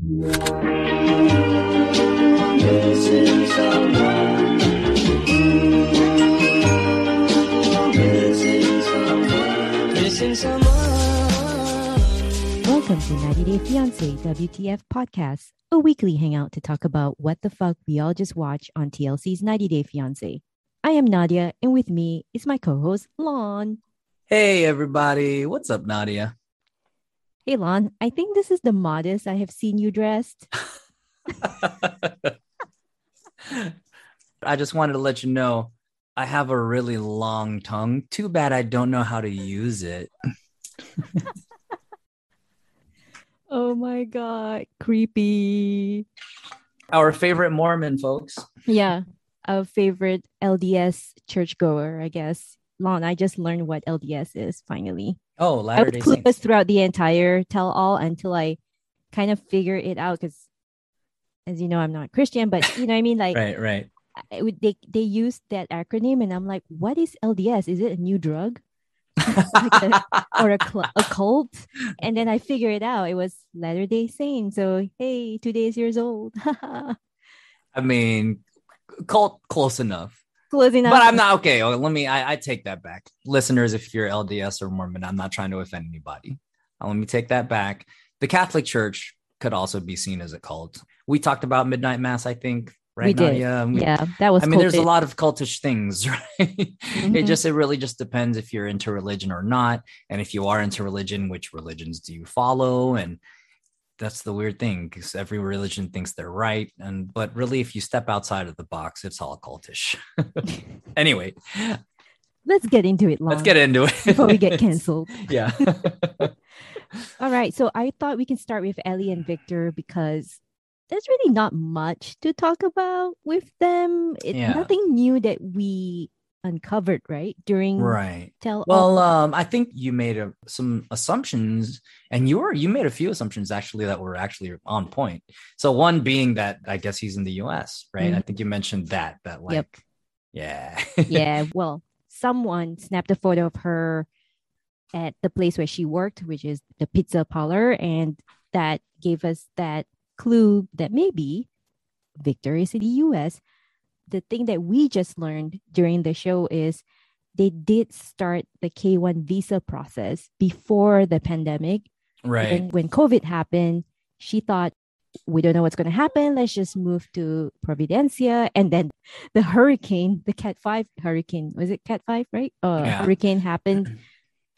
Welcome to 90 Day Fiancé WTF Podcast, a weekly hangout to talk about what the fuck we all just watched on TLC's 90 Day Fiancé. I am Nadia, and with me is my co-host Lon. Hey everybody, what's up, Nadia? Hey Lon, I think this is the modest I have seen you dressed. I just wanted to let you know I have a really long tongue. Too bad I don't know how to use it. oh my god, creepy. Our favorite Mormon, folks. Yeah, our favorite LDS churchgoer, I guess. Lon, I just learned what LDS is finally. Oh, Latter Day I was clueless Saints. throughout the entire tell all until I kind of figure it out because, as you know, I'm not Christian, but you know, what I mean, like Right, right. I they they used that acronym, and I'm like, what is LDS? Is it a new drug? Like a- or a, cl- a cult and then i figured it out it was latter day saint so hey two days years old I mean, cult close enough. Close enough But I'm not okay. Oh, let me I, I take that back. Listeners, if you're LDS or Mormon, I'm not trying to offend anybody. Uh, let me take that back. The Catholic Church could also be seen as a cult. We talked about midnight mass, I think, right? we did Nadia? We- yeah that was I mean, there's a lot of cultish things, right? It Mhm. just it really just depends if you're into religion or not, and if you are into religion, which religions do you follow? And that's the weird thing because every religion thinks they're right, and but really, if you step outside of the box, it's all cultish. anyway, let's get into it Lon, let's get into it before we get canceled yeah. all right so i thought we can start with ellie and victor because there's really not much to talk about with them it's Yeah. nothing new that we uncovered right during right. tell Well, um, I think you made a, some assumptions, and you were you made a few assumptions actually that were actually on point. So one being that I guess he's in the U.S., right? I Mhm. think you mentioned that. That like, Yep. yeah, yeah well someone snapped a photo of her at the place where she worked which is the pizza parlor and that gave us that clue that maybe victor is in the us the thing that we just learned during the show is they did start the k1 visa process before the pandemic. Right. when, when covid happened she thought we don't know what's going to happen. Let's just move to providencia. And then the hurricane the cat 5 hurricane was it cat 5 right? Uh Yeah. hurricane happened.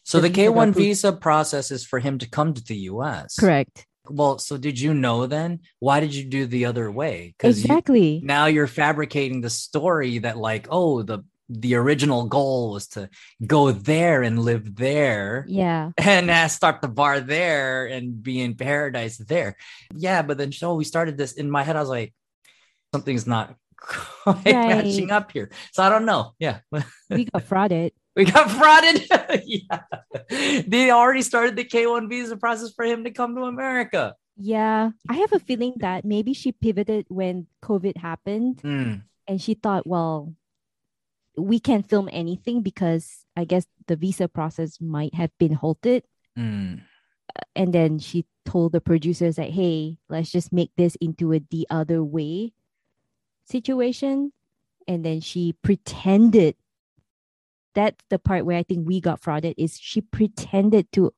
So the the K one visa process is for him to come to the U.S. correct Well, so did you know then? Why did you do the other way? Because exactly now you're fabricating the story that like, oh, the the original goal was to go there and live there. yeah and uh, start the bar there and be in paradise there. Yeah, but then so we started this in my head. I was like, something's not quite Right. matching up here. So I don't know. Yeah, we got frauded we got frauded. yeah, they already started the K one visa process for him to come to America. yeah i have a feeling that maybe she pivoted when covid happened Mm, and she thought well we can't film anything because i guess the visa process might have been halted mm. and then she told the producers that hey let's just make this into a the other way situation and then she pretended that's the part where i think we got frauded is she pretended to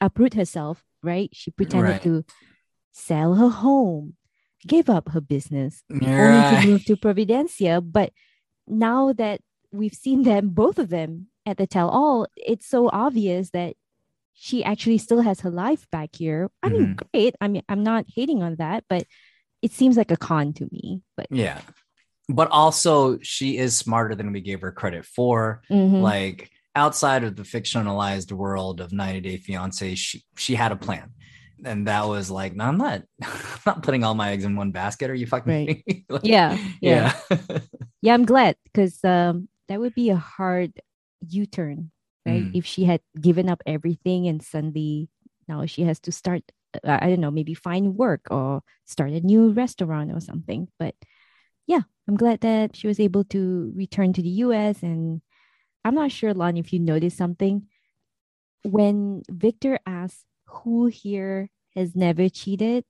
uproot herself right? She pretended Right. to sell her home give up her business only to move to providencia. But now that we've seen them both of them at the tell all it's so obvious that she actually still has her life back here. I mean Mm-hmm. great. I mean i'm not hating on that but it seems like a con to me. But Yeah, but also she is smarter than we gave her credit for. Mhm. like outside of the fictionalized world of 90 day fiance she she had a plan and that was like, no, I'm not, I'm not putting all my eggs in one basket. Are you fucking Right. me? Like, Yeah. Yeah. yeah. Yeah, I'm glad because um, that would be a hard U turn, right? Mm. If she had given up everything and suddenly now she has to start, uh, I don't know, maybe find work or start a new restaurant or something. But I'm glad that she was able to return to the US. And I'm not sure, Lon, if you noticed something. When Victor asks who here has never cheated,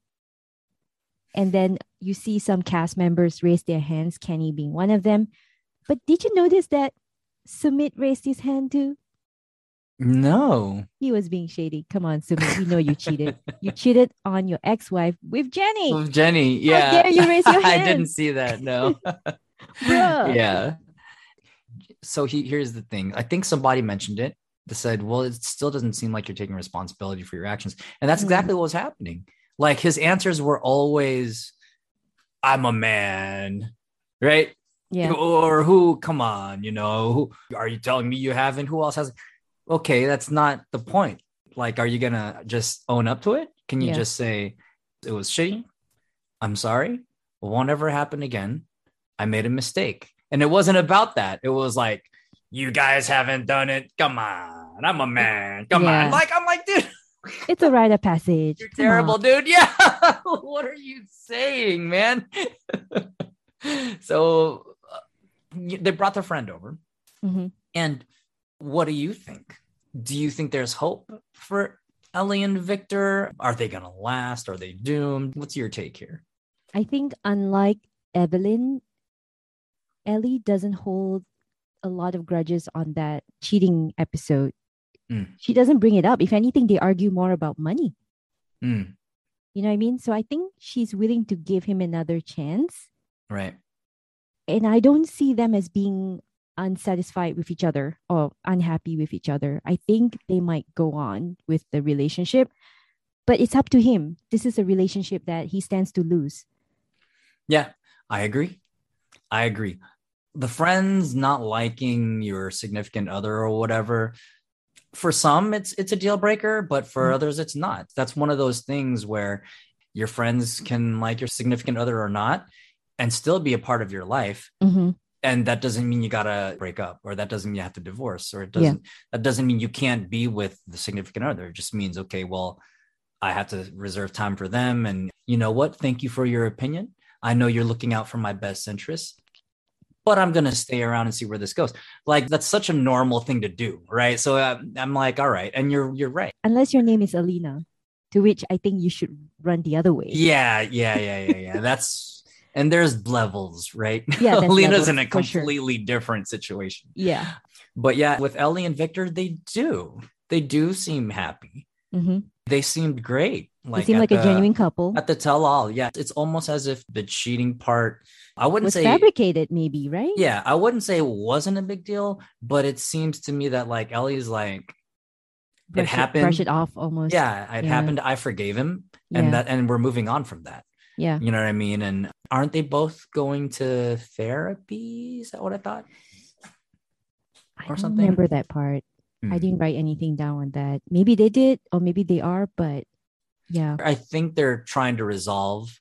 and then you see some cast members raise their hands, Kenny being one of them. But did you notice that Sumit raised his hand too? No. He was being shady. Come on, Sumit, we know you cheated. You cheated on your ex-wife with Jenny. Well, Jenny, yeah. How dare you raise your hand? I didn't see that. No. Yeah. So he, here's the thing. I think somebody mentioned it. They said, well, it still doesn't seem like you're taking responsibility for your actions. And that's Mm. exactly what was happening. Like his answers were always, I'm a man, right? Yeah. Or who, come on, you know, who are you telling me you haven't? Who else has? Okay, that's not the point. Like, are you to just own up to it? Can you Yeah. just say, it was shitty? I'm sorry. It won't ever happen again. I made a mistake. And it wasn't about that. It was like, you guys haven't done it. Come on. I'm a man. Come Yeah. on. Like, I'm like, dude, It's a rite of passage. you're Come on. terrible, dude. Yeah. what are you saying, man? so uh, they brought their friend over. Mhm. And what do you think? Do you think there's hope for Ellie and Victor? Are they going to last? Are they doomed? What's your take here? I think unlike Evelyn, Ellie doesn't hold a lot of grudges on that cheating episode. Mm. She doesn't bring it up. If anything, they argue more about money. Mm, You know what I mean? So I think she's willing to give him another chance. right. And I don't see them as being unsatisfied with each other or unhappy with each other. I think they might go on with the relationship, but it's up to him. This is a relationship that he stands to lose. Yeah, I agree. I agree. The friends not liking your significant other or whatever, for some it's it's a deal breaker, but for Mhm. others it's not. That's one of those things where your friends can like your significant other or not and still be a part of your life. Mhm. And that doesn't mean you gotta break up, or that doesn't mean you have to divorce, or it doesn't that doesn't mean you can't be with the significant other. It just means okay, well, I have to reserve time for them. And you know what? Thank you for your opinion. I know you're looking out for my best interests, but I'm going to stay around and see where this goes. Like that's such a normal thing to do, right? So uh, I'm like, all right, and you're you're right. Unless your name is Alina, to which I think you should run the other way. Yeah, yeah, yeah, yeah, yeah. That's and there's levels, right? Yeah, levels, in a for sure. completely different situation. Yeah. But yeah, with Ellie and Victor, they do. They do seem happy. hmm They seemed great. They seem like a genuine couple. at the tell all. Yeah, it's almost as if the cheating part. I wouldn't Was say fabricated, maybe, right? Yeah, I wouldn't say it wasn't a big deal, but it seems to me that like Ellie's like, Brush happened. brush it off almost. yeah, it Yeah. happened. I forgave him, Yeah. and that, and we're moving on from that. Yeah. You know what I mean? And aren't they both going to therapy? Is that what I thought? I or something? remember that part. I Hmm. didn't write anything down on that. Maybe they did, or maybe they are, but yeah. I think they're trying to resolve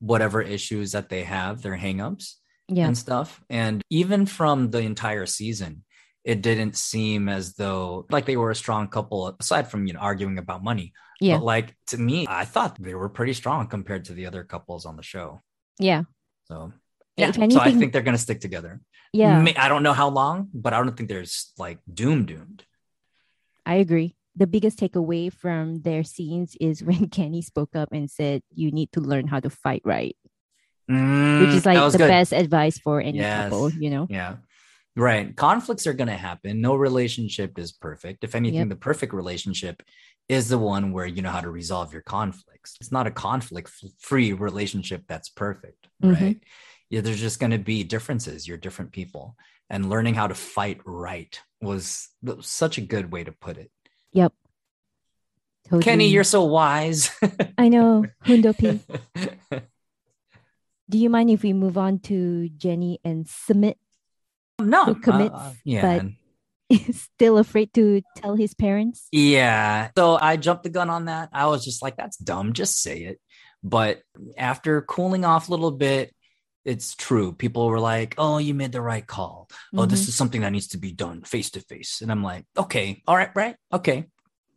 whatever issues that they have, their hangups Yeah. and stuff. And even from the entire season, it didn't seem as though like they were a strong couple aside from you know arguing about money. Yeah. But like to me, I thought they were pretty strong compared to the other couples on the show. Yeah. So Yeah, if so I think they're gonna stick together. Yeah. I don't know how long, but I don't think there's like doom doomed. I agree. The biggest takeaway from their scenes is when Kenny spoke up and said, You need to learn how to fight right, which Mm, is like the good. best advice for any Yes. couple, you know? Yeah. Right. Conflicts are going to happen. No relationship is perfect. If anything, Yep. the perfect relationship is the one where you know how to resolve your conflicts. It's not a conflict free relationship that's perfect. Mhm. Right. Yeah. There's just going to be differences. You're different people. And learning how to fight right was such a good way to put it. Yep. Totally. Kenny, you're so wise. I know. Hundo P. Do you mind if we move on to Jenny and Sumit? No. Who commits, uh, yeah. but- is still afraid to tell his parents. Yeah. So I jumped the gun on that. I was just like, that's dumb. Just say it. But after cooling off a little bit, it's true. People were like, oh, you made the right call. Oh, this Mhm. is something that needs to be done face to face. And I'm like, okay, all right, right. Okay.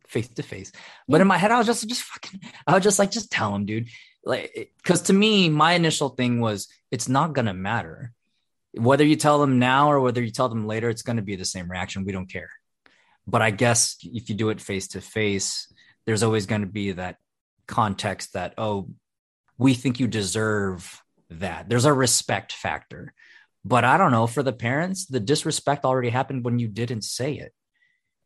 Face to face. But in my head, I was just, just fucking, I was just like, just tell him, dude. Like, because to me, my initial thing was, it's not to matter. Whether you tell them now or whether you tell them later, it's going to be the same reaction. We don't care. But I guess if you do it face to face, there's always going to be that context that, oh, we think you deserve that. There's a respect factor. But I don't know, for the parents, the disrespect already happened when you didn't say it.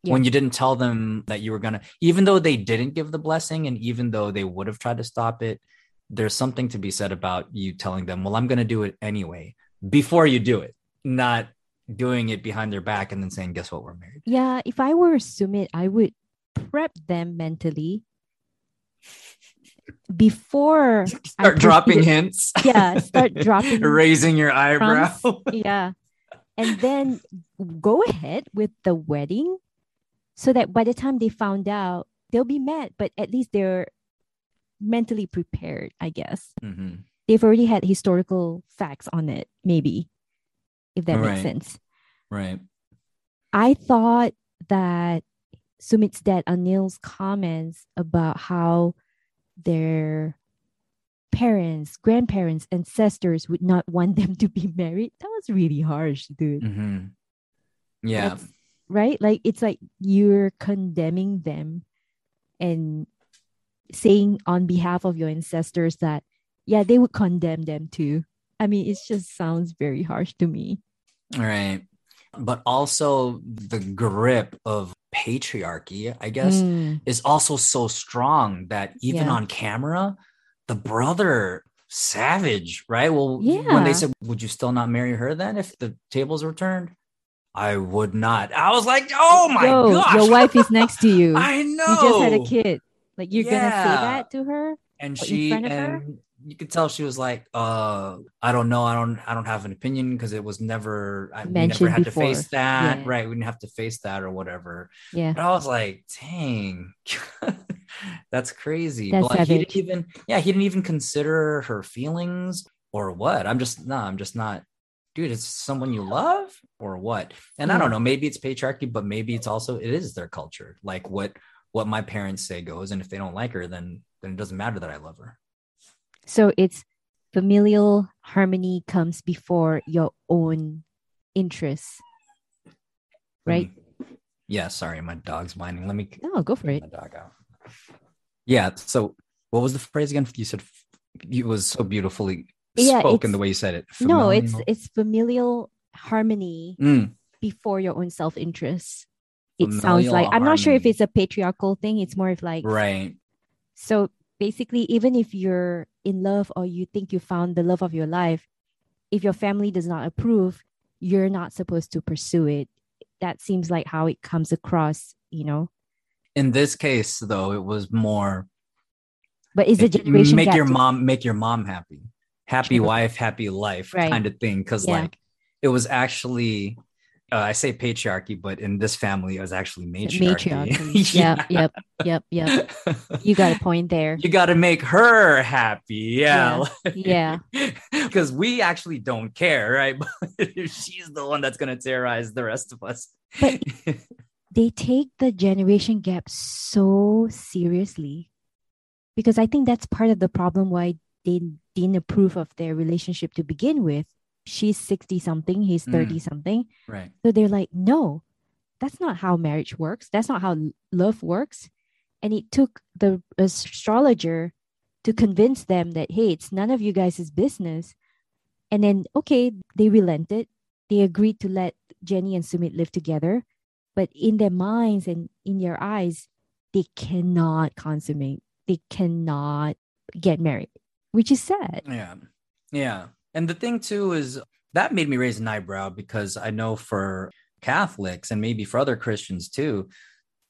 Yeah. When you didn't tell them that you were going to, even though they didn't give the blessing and even though they would have tried to stop it, there's something to be said about you telling them, well, I'm going to do it anyway before you do it, not doing it behind their back and then saying, guess what, we're married. Yeah, if I were Sumit, I would prep them mentally before I Start dropping hints. Yeah, start dropping raising your eyebrow. yeah. And then go ahead with the wedding so that by the time they found out, they'll be mad, but at least they're mentally prepared, I guess. Mhm. They've already had historical facts on it, maybe, if that Right. makes sense. Right. I thought that Sumit's dad, Anil's comments about how their parents, grandparents, ancestors would not want them to be married, that was really harsh, dude. hmm Yeah. That's- right? Like it's like you're condemning them and saying on behalf of your ancestors that, yeah, they would condemn them too. I mean, it just sounds very harsh to me. Right. But also the grip of patriarchy, I guess, Mm, is also so strong that even Yeah. on camera, the brother savage, right? Well, when they said, Would you still not marry her then if the tables were turned? I would not. I was like, Oh my Yo, gosh. your wife is next to you. I know. You just had a kid. Like you're gonna say that to her? and she and her? You could tell she was like uh i don't know i don't i don't have an opinion because it was never I, never had before. to face that. Yeah. right we didn't have to face that or whatever. Yeah. but i was like dang. That's crazy. That's but like, he didn't even yeah he didn't even consider her feelings or what. I'm just no i'm just not dude it's someone you love or what? And i don't know maybe it's patriarchy but maybe it's also it is their culture. Like what what my parents say goes and if they don't like her then then it doesn't matter that i love her So it's familial harmony comes before your own interests. Right? Mm. Yeah, sorry, my dog's whining. Let me No, go for it. my dog out. Yeah. So, what was the phrase again? You said it was so beautifully Yeah, spoken the way you said it. No, it's Familial- it's familial harmony Mm, before your own self-interest. It sounds Familial like I'm not sure if it's a patriarchal thing. It's more of like right. So basically, even if you're in love or you think you found the love of your life, if your family does not approve, you're not supposed to pursue it. That seems like how it comes across, you know. In this case, though, it was more But is make, generation make your too. mom make your mom happy, happy True. wife, happy life Right. kind of thing. Because Yeah. like it was actually. Uh, I say patriarchy, but in this family, it was actually matriarchy. Matriarchy. Yep, yep, yep, yep. You got a point there. you got to make her happy. Yeah. Yeah. Because we actually don't care, right? But she's the one that's going to terrorize the rest of us. But they take the generation gap so seriously because I think that's part of the problem why they didn't approve of their relationship to begin with. She's 60 something, he's Mm. 30 something. right. So they're like, no, that's not how marriage works. That's not how love works. And it took the astrologer to convince them that, hey, it's none of you guys' business. And then, okay, they relented. They agreed to let Jenny and Sumit live together. But in their minds and in their eyes, they cannot consummate. They cannot get married, which is sad. Yeah. Yeah. And the thing, too, is that made me raise an eyebrow because I know for Catholics and maybe for other Christians, too,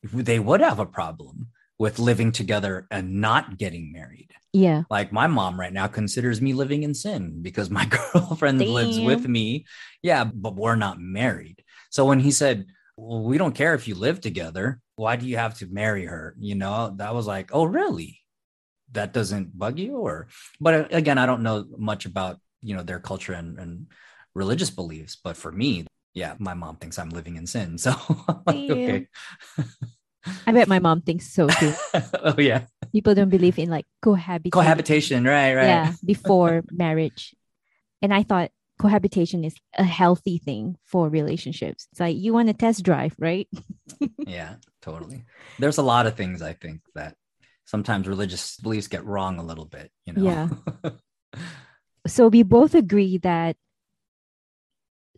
they would have a problem with living together and not getting married. Yeah. like my mom right now considers me living in sin because my girlfriend lives with me yeah but we're not married so when he said well, we don't care if you live together. Why do you have to marry her? You know, that was like, oh, really? That doesn't bug you? Or, but uh, again, I don't know much about, you know, their culture and, and religious beliefs. But for me, yeah, my mom thinks I'm living in sin. So, okay. I bet my mom thinks so too. oh, yeah. People don't believe in like cohabitation. Cohabitation, right, right. Yeah, before marriage. And I thought cohabitation is a healthy thing for relationships. It's like you want a test drive, right? yeah, totally. There's a lot of things I think that sometimes religious beliefs get wrong a little bit, you know. Yeah. So we both agree that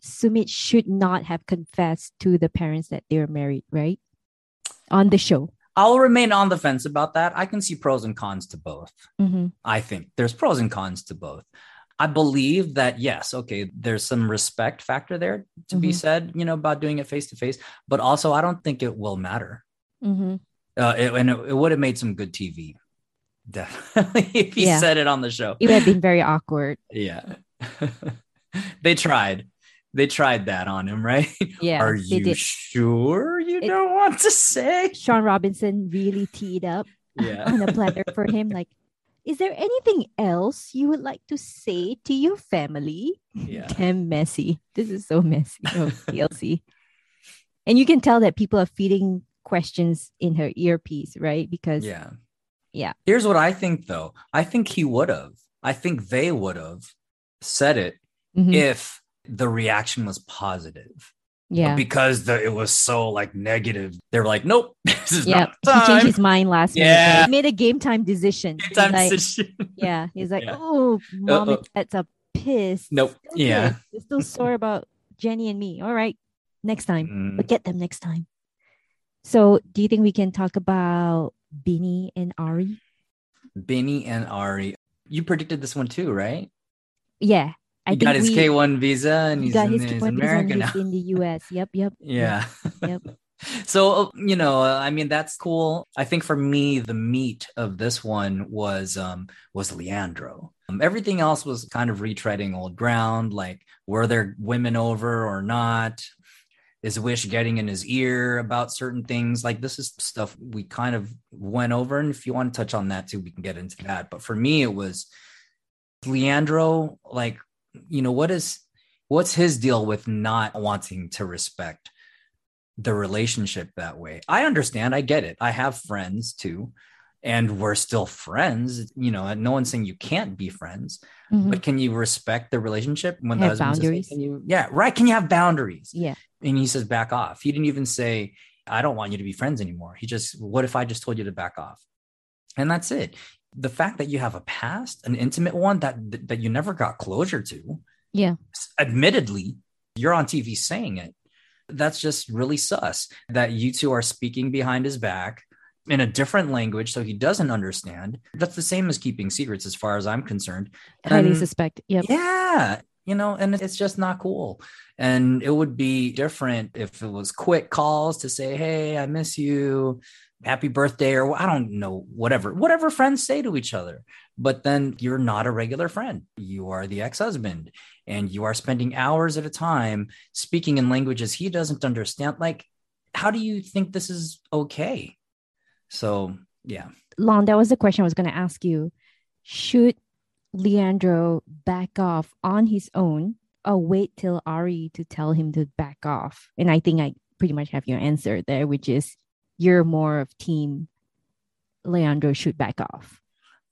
Sumit should not have confessed to the parents that they're married, right? On the show. I'll remain on the fence about that. I can see pros and cons to both. Mm-hmm. I think there's pros and cons to both. I believe that yes, okay, there's some respect factor there to Mhm. be said, you know, about doing it face to face, but also I don't think it will matter. Mm-hmm. Uh, it, and it, it would have made some good TV, definitely, if he Yeah. said it on the show. It would have been very awkward. Yeah, they tried. They tried that on him, right? Yeah. Are you did. sure you It- don't want to say? Shaun Robinson really teed up Yeah. on a platter for him. Like, is there anything else you would like to say to your family? Yeah. Damn messy. This is so messy. Oh, TLC. And you can tell that people are feeding questions in her earpiece, right? Because Yeah. Yeah. Here's what I think though. I think he would have. I think they would have said it Mhm. if the reaction was positive. But yeah, Because the, it was so like negative. They were like, nope, this is yeah. not He changed his mind last minute. Yeah. He made a game time decision. He's Time like, decision. yeah, he's like, Yeah. oh, mom Uh-oh. and dad's are pissed. Nope. Yeah. They're still sore about Jenny and me. All right, next time. Mm, but get them next time. So, do you think we can talk about Binny and Ari? Benny and Ari. You predicted this one too, right? Yeah, I He got his K one visa and he he's, got in, his he's K1 visa American now. in the US. Yep, yep. Yeah. Yep. so, you know, I mean, that's cool. I think for me, the meat of this one was um was Leandro. Um, everything else was kind of retreading old ground. Like, were there women over or not? Is Wish getting in his ear about certain things? Like, this is stuff we kind of went over. And if you want to touch on that too, we can get into that. But for me, it was Leandro, like, you know, what is what's his deal with not wanting to respect the relationship that way? I understand, I get it. I have friends too, and we're still friends, you know, and no one's saying you can't be friends, Mhm. but can you respect the relationship when the Have says, "Hey, boundaries. can you yeah, right. Can you have boundaries? Yeah. And he says, back off. He didn't even say, I don't want you to be friends anymore. He just, what if I just told you to back off? And that's it. The fact that you have a past, an intimate one that that you never got closure to, Yeah. admittedly, you're on TV saying it. That's just really sus that you two are speaking behind his back in a different language so he doesn't understand. That's the same as keeping secrets as far as I'm concerned. Highly suspect. Yep. yeah you know and it's just not cool and it would be different if it was quick calls to say hey i miss you happy birthday or i don't know whatever whatever friends say to each other but then you're not a regular friend you are the ex-husband and you are spending hours at a time speaking in languages he doesn't understand like how do you think this is okay so yeah Lon, that was the question I was going to ask you. Should Leandro back off on his own or wait till Ari to tell him to back off? And I think I pretty much have your answer there, which is you're more of team Leandro should back off.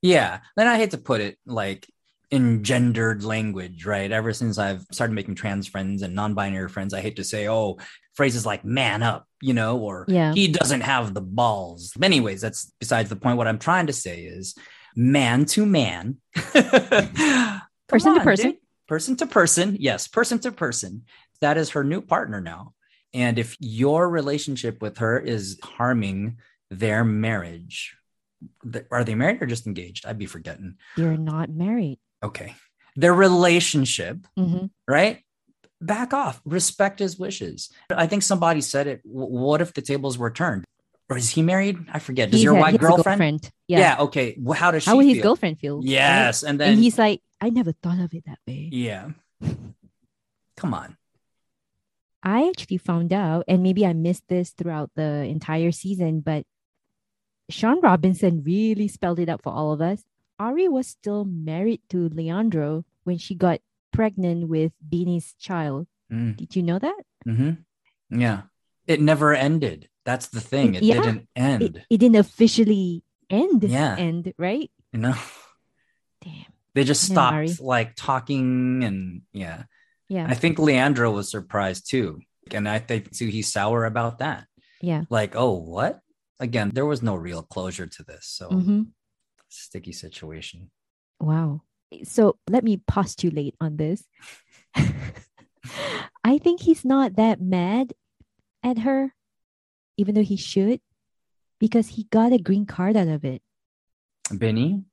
Yeah. And I hate to put it like in gendered language, right? Ever since I've started making trans friends and non binary friends, I hate to say, oh, phrases like man up, you know, or Yeah. he doesn't have the balls. Anyways, that's besides the point. What I'm trying to say is man to man, Person to person. dude. person to person. Yes, person to person. That is her new partner now. And if your relationship with her is harming their marriage, are they married or just engaged? I'd be forgetting. You're not married. Okay. Their relationship, hmm right? Back off, respect his wishes. I think somebody said it. What if the tables were turned? Or is he married? I forget. Does He your wife he girlfriend? Yeah. Yeah. Okay. Well, how does she How would his feel? girlfriend feel? right? Yes. And then and he's like, I never thought of it that way. Yeah. Come on. I actually found out, and maybe I missed this throughout the entire season, but Shaun Robinson really spelled it out for all of us. Ari was still married to Leandro when she got pregnant with Beanie's child. Mm. Did you know that? Mm-hmm. Yeah. It never ended. That's the thing. It Yeah. didn't end. It, it didn't officially end. Yeah. End, right? you know, Damn. they just stopped Ari. like talking and yeah. Yeah. I think Leandro was surprised too. And I think too he's sour about that. yeah. Like, oh, what? Again, there was no real closure to this. So hmm sticky situation. Wow. So let me postulate on this. I think he's not that mad at her, even though he should, because he got a green card out of it. Benny?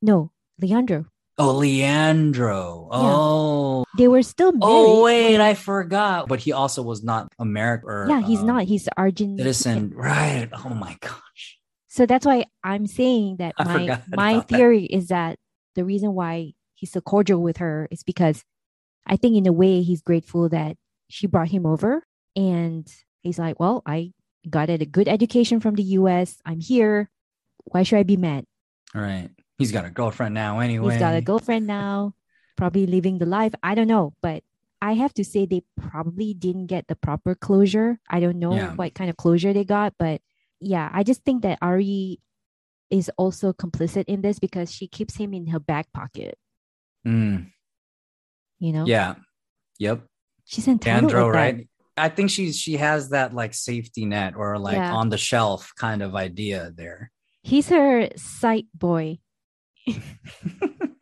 No, Leandro. Oh, Leandro. Oh. They were still married. Oh wait, I forgot. But he also was not American. Yeah, he's um, not. He's Argentine. citizen. Right. Oh my gosh. So that's why I'm saying that I my my theory is that the reason why he's so cordial with her is because I think in a way he's grateful that she brought him over and he's like, well, I got a good education from the US. I'm here. Why should I be mad? Right. He's got a girlfriend now anyway. He's got a girlfriend now, probably living the life. I don't know, but I have to say they probably didn't get the proper closure. I don't know Yeah. what kind of closure they got, but yeah, I just think that Ari is also complicit in this because she keeps him in her back pocket. Mm, You know, yeah. Yep. she's entitled. Andro, that. right? I think she's she has that like safety net or like Yeah. on the shelf kind of idea there. He's her sight boy.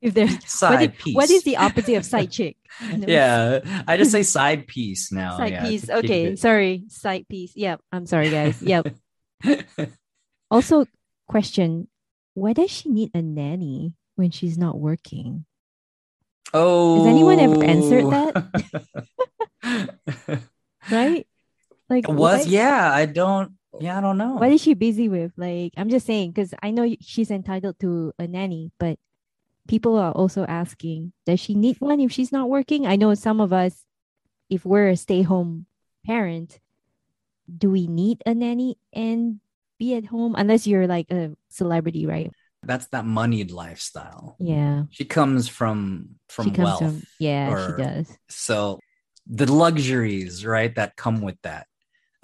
if there's what, Side is, piece. what is the opposite of side chick? Yeah, I just say side piece now. side Oh, yeah, piece. Okay, sorry, side piece. Yep, I'm sorry, guys. Yep. Also, question: Why does she need a nanny when she's not working? oh, has anyone ever answered oh. that? Right? Like, Was why- yeah, I don't. Yeah, I don't know. What is she busy with? Like, I'm just saying because I know she's entitled to a nanny, but people are also asking, does she need one if she's not working? I know some of us, if we're a stay-home parent, do we need a nanny and be at home unless you're like a celebrity, right? That's that moneyed lifestyle. Yeah, She comes from from she comes wealth. from. Yeah, or- she does. So the luxuries, right, that come with that,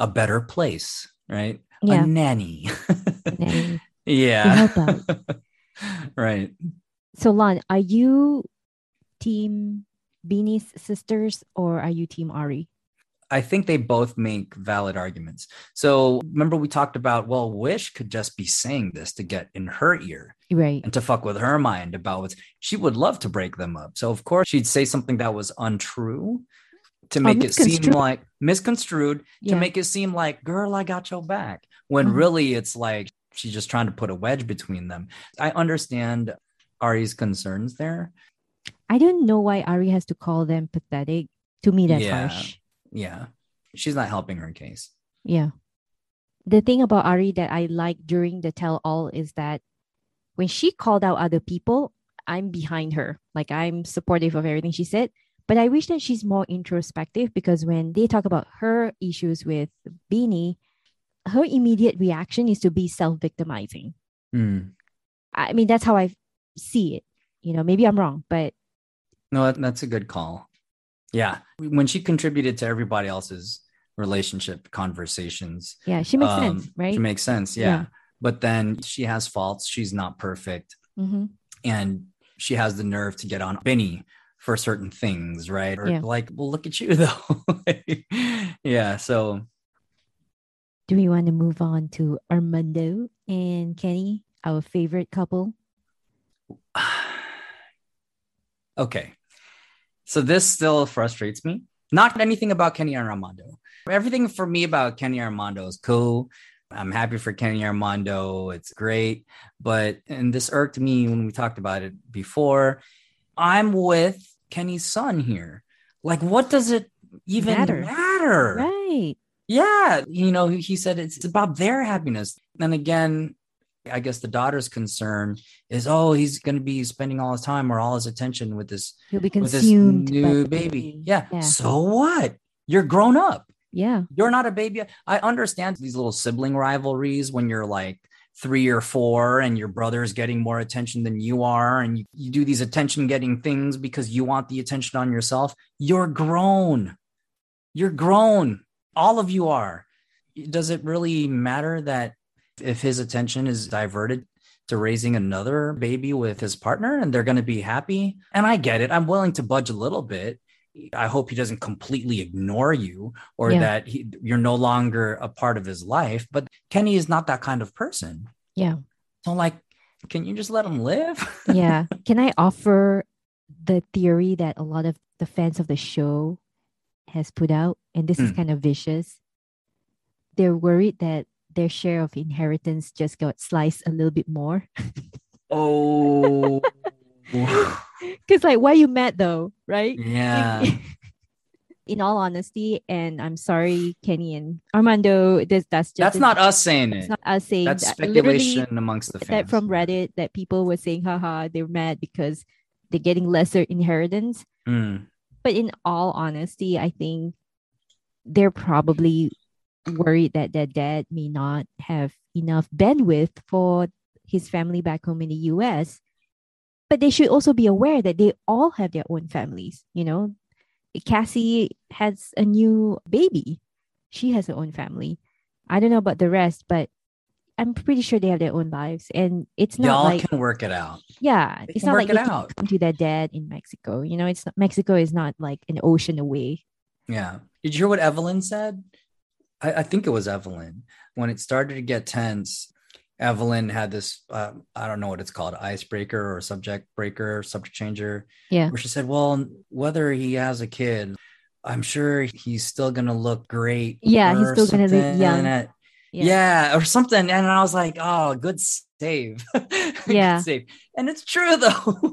a better place, right? Yeah. A nanny. Nanny. yeah. right. So, Lon, are you team Beanie's sisters or are you team Ari? I think they both make valid arguments. So remember we talked about well, Wish could just be saying this to get in her ear Right. and to fuck with her mind about what's she would love to break them up. So of course she'd say something that was untrue to make it seem like misconstrued to Yeah. make it seem like girl, I got your back. When Mhm. really it's like she's just trying to put a wedge between them. I understand Ari's concerns there. I don't know why Ari has to call them pathetic. To me, that's Yeah. harsh. Yeah. She's not helping her case. Yeah. The thing about Ari that I like during the tell all is that when she called out other people, I'm behind her. Like I'm supportive of everything she said. But I wish that she's more introspective because when they talk about her issues with Beanie, her immediate reaction is to be self victimizing. Hmm. I mean, that's how I see it. You know, maybe I'm wrong, but No, that- that's a good call. Yeah. When she contributed to everybody else's relationship conversations, yeah, she makes um, sense, right? She makes sense. Yeah. Yeah. But then she has faults. She's not perfect. hmm And she has the nerve to get on Benny for certain things, right? Or Yeah. like, well, look at you though. yeah. So Do we want to move on to Armando and Kenny, our favorite couple? Okay. So this still frustrates me. Not anything about Kenny Armando. Everything for me about Kenny Armando is cool. I'm happy for Kenny Armando. It's great. But and this irked me when we talked about it before. I'm with Kenny's son here. Like, what does it even Matter. matter? Right. Yeah, you know, he said it's about their happiness. And again, I guess the daughter's concern is, oh, he's going to be spending all his time or all his attention with this He'll be with this new the baby. Yeah. Yeah. So what? You're grown up. Yeah. You're not a baby. I understand these little sibling rivalries when you're like three or four and your brother's getting more attention than you are and you, you do these attention getting things because you want the attention on yourself you're grown you're grown all of you are does it really matter that if his attention is diverted to raising another baby with his partner and they're going to be happy and i get it i'm willing to budge a little bit I hope he doesn't completely ignore you or Yeah. that he, you're no longer a part of his life. But Kenny is not that kind of person. Yeah. So, like, can you just let him live? Yeah. Can I offer the theory that a lot of the fans of the show has put out? And this is Mm. kind of vicious. They're worried that their share of inheritance just got sliced a little bit more. oh, Because, like, why you mad though? Right? yeah. In all honesty, and I'm sorry, Kenny and Armando, this, that's just That's not us saying It's it. not us saying That's that. Speculation amongst the fans. that from Reddit that people were saying, haha, they're mad because they're getting lesser inheritance. Mm, But in all honesty, I think they're probably worried that their dad may not have enough bandwidth for his family back home in the US. But they should also be aware that they all have their own families. You know, Cassie has a new baby, she has her own family. I don't know about the rest, but I'm pretty sure they have their own lives. And it's not Y'all like, can work it out. yeah, They it's not like it out. come to their dad in Mexico. You know, it's not, Mexico is not like an ocean away. Yeah. Did you hear what Evelyn said? I, I think it was Evelyn. When it started to get tense, Evelyn had this, uh, I don't know what it's called, icebreaker or subject breaker, subject changer, Yeah. where she said, Well, whether he has a kid, I'm sure he's still going to look great. Yeah, he's still gonna be young. And- Yeah. yeah. or something. And I was like, oh, good save. Good Yeah. save. And it's true though.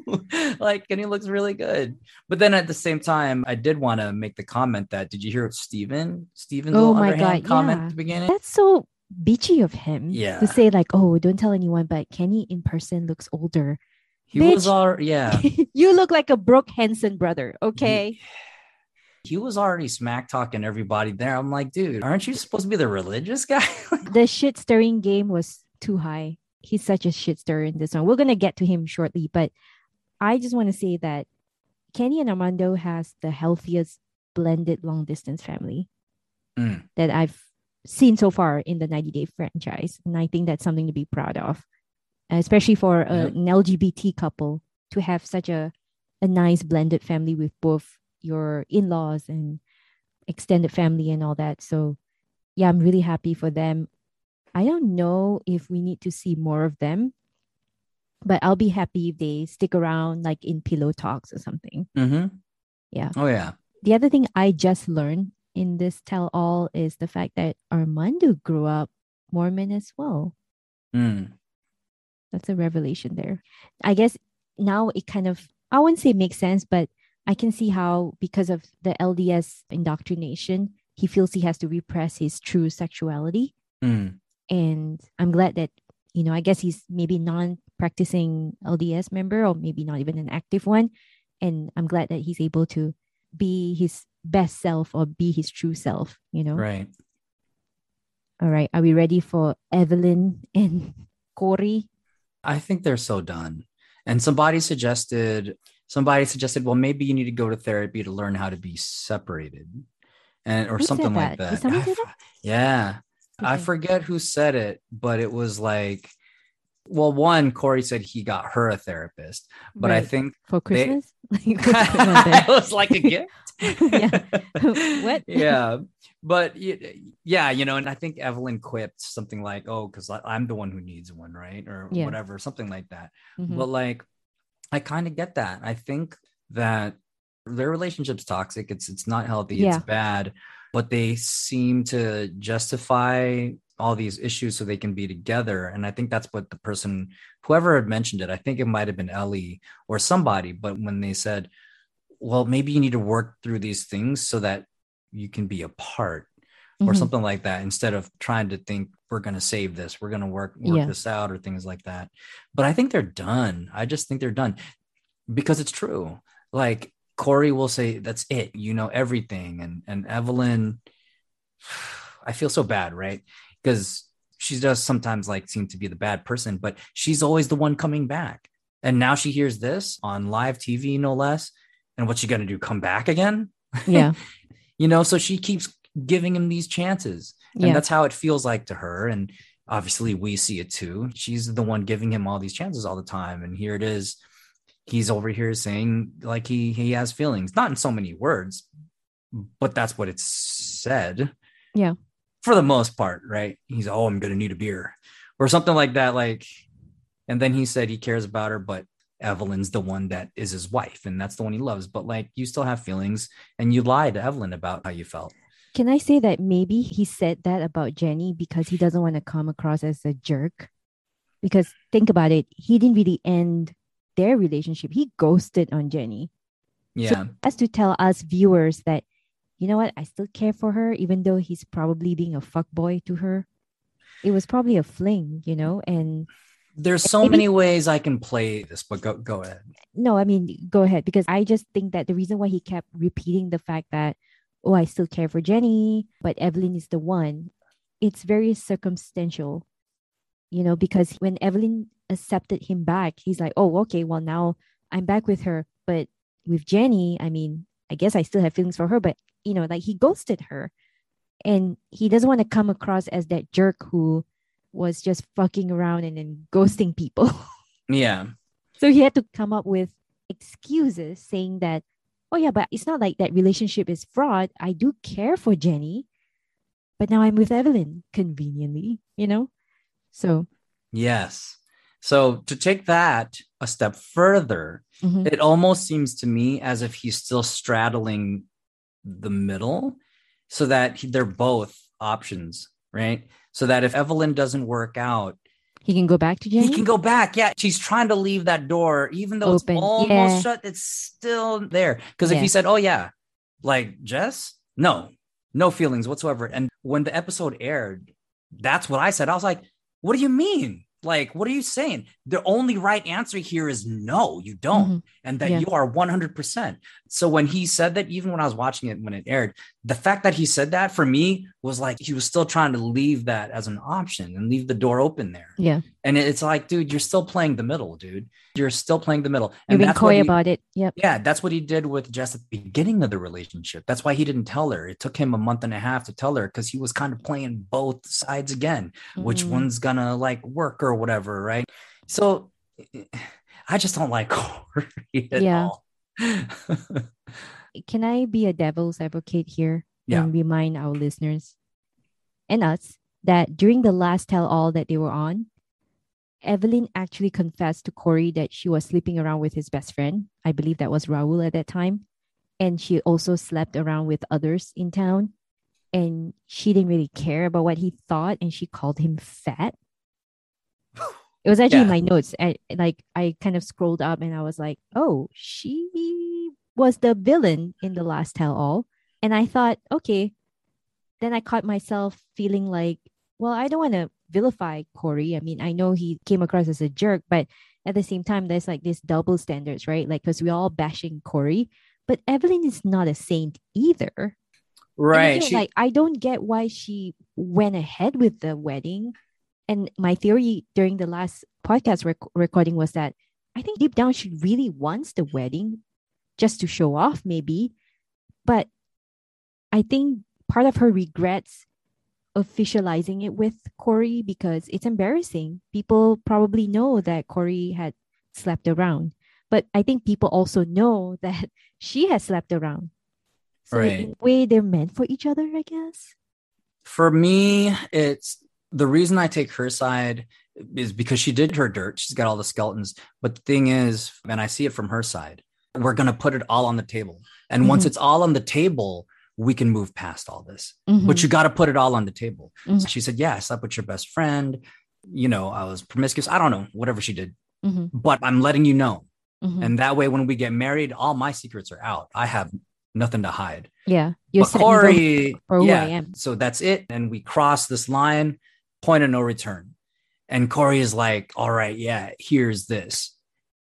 like, and he looks really good. But then at the same time, I did want to make the comment that did you hear Steven? Steven's Oh little my God, comment yeah. at the beginning? That's so bitchy of him Yeah. to say, like, oh, don't tell anyone, but Kenny in person looks older. He was Bitch. all yeah. you look like a Brooke Henson brother, okay? He was already smack talking everybody there. I'm like, dude, aren't you supposed to be the religious guy? the shit stirring game was too high. He's such a shit stirrer in this one. We're gonna get to him shortly, but I just want to say that Kenny and Armando has the healthiest blended long distance family Mm. that I've seen so far in the 90 Day franchise, and I think that's something to be proud of, especially for a, Yep. an LGBT couple to have such a a nice blended family with both your in-laws and extended family and all that. So yeah, I'm really happy for them. I don't know if we need to see more of them, but I'll be happy if they stick around like in pillow talks or something. hmm Yeah. Oh yeah. The other thing I just learned in this tell all is the fact that Armando grew up Mormon as well. Mm. That's a revelation there. I guess now it kind of, I wouldn't say makes sense, but I can see how, because of the LDS indoctrination, he feels he has to repress his true sexuality. Mm. And I'm glad that, you know, I guess he's maybe non practicing LDS member or maybe not even an active one. And I'm glad that he's able to be his best self or be his true self, you know? Right. All right. Are we ready for Evelyn and Corey? I think they're so done. And somebody suggested somebody suggested, well, maybe you need to go to therapy to learn how to be separated. And or Who something like that? that. Did someone I say that? Yeah. I forget who said it, but it was like, well, one, Corey said he got her a therapist, but I think for they- Christmas? Like, what's going on there? it was like a gift. Yeah. What? Yeah. But yeah, you know, and I think Evelyn quipped something like, oh, because I'm the one who needs one, right? Or Yeah. whatever, something like that. Mhm. But like, I kind of get that. I think that their relationship's toxic. It's it's not healthy. Yeah. It's bad. But they seem to justify all these issues so they can be together. And I think that's what the person, whoever had mentioned it, I think it might have been Ellie or somebody. But when they said, well, maybe you need to work through these things so that you can be apart or Mhm. something like that instead of trying to think we're going to save this we're going to work work Yeah. this out or things like that but i think they're done i just think they're done because it's true like Corey will say, That's it, you know everything. And and Evelyn, I feel so bad, right? Because she does sometimes like seem to be the bad person, but she's always the one coming back. And now she hears this on live TV, no less. And what's she gonna do? Come back again? Yeah. you know, so she keeps giving him these chances. And Yeah. that's how it feels like to her. And obviously we see it too. She's the one giving him all these chances all the time. And here it is. He's over here saying like he he has feelings, not in so many words, but that's what it's said. Yeah. For the most part, right? He's oh, I'm gonna need a beer or something like that. Like, and then he said he cares about her, but Evelyn's the one that is his wife, and that's the one he loves. But like, you still have feelings, and you lied to Evelyn about how you felt. Can I say that maybe he said that about Jenny because he doesn't want to come across as a jerk? Because think about it, he didn't really end their relationship. He ghosted on Jenny. Yeah, As to tell us viewers that, you know what, I still care for her, even though he's probably being a fuckboy to her. It was probably a fling, you know? And there's so many ways I can play this, but go go ahead. no, I mean, go ahead, because I just think that the reason why he kept repeating the fact that, oh, I still care for Jenny, but Evelyn is the one, it's very circumstantial, you know, because when Evelyn accepted him back, he's like, oh, okay, well, now I'm back with her. But with Jenny, I mean, I guess I still have feelings for her, but, you know, like he ghosted her. And he doesn't want to come across as that jerk who was just fucking around and then ghosting people. Yeah, So he had to come up with excuses saying that, oh, yeah, but it's not like that relationship is fraud. I do care for Jenny, but now I'm with Evelyn conveniently, you know? So, yes. So to take that a step further, mhm. it almost seems to me as if he's still straddling the middle so that he- they're both options, right? So that if Evelyn doesn't work out, he can go back to Jenny. he can go back. Yeah, she's trying to leave that door, even though Open, it's almost yeah. shut, it's still there. Because if Yeah. he said, Oh, yeah, like Jess, no, no feelings whatsoever. And when the episode aired, that's what I said. I was like, What do you mean? Like, what are you saying? The only right answer here is no, you don't Mhm. and that Yeah. you are 100%. So when he said that, even when I was watching it when it aired, the fact that he said that for me was like he was still trying to leave that as an option and leave the door open there. Yeah. And it's like, dude, you're still playing the middle, dude. You're still playing the middle. You're And being that's coy he, about it. Yep. yeah, that's what he did with Jess at the beginning of the relationship. That's why he didn't tell her. It took him a month and a half to tell her because he was kind of playing both sides again which Mhm. one's gonna like work or whatever, right? So I just don't like Corey at Yeah. all. Can I be a devil's advocate here Yeah. and remind our listeners and us that during the last tell all that they were on, Evelyn actually confessed to Corey that she was sleeping around with his best friend. I believe that was Raul at that time. And she also slept around with others in town. And she didn't really care about what he thought. And she called him fat. It was actually in my notes. I, like I kind of scrolled up and I was like, oh, she was the villain in the last tell all. And I thought, okay. Then I caught myself feeling like, well, I don't want to vilify Corey. I mean, I know he came across as a jerk, but at the same time, there's like this double standards, right? Like, because we're all bashing Corey, but Evelyn is not a saint either. Right. again, She, like, I don't get why she went ahead with the wedding. And my theory during the last podcast rec- recording was that I think deep down she really wants the wedding just to show off, maybe. But I think part of her regrets officializing it with Corey because it's embarrassing. People probably know that Corey had slept around, but I think people also know that she has slept around. So in Right. a way, they're meant for each other, I guess. for me, it's the reason I take her side is because she did her dirt. She's got all the skeletons. But the thing is, and I see it from her side, we're gonna put it all on the table. And once Mhm. it's all on the table, we can move past all this. Mhm, but you got to put it all on the table. Mhm. She said, Yeah, I slept with your best friend. You know, I was promiscuous. I don't know, whatever she did, mhm, but I'm letting you know. mhm. And that way, when we get married, all my secrets are out. I have nothing to hide. yeah, you're but Corey, yeah, so that's it. And we cross this line, point of no return. And Corey is like, All right, yeah, here's this.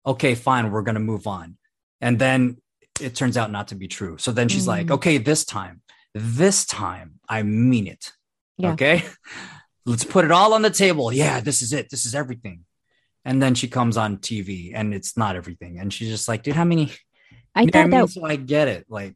Okay, fine, we're going to move on. And then it turns out not to be true. So then she's like, Mm. okay, this time, this time I mean it. Yeah. Okay. Let's put it all on the table. Yeah, this is it. This is everything. And then she comes on TV and it's not everything. And she's just like, dude, how many? I You know what thought mean? that so I get it. Like,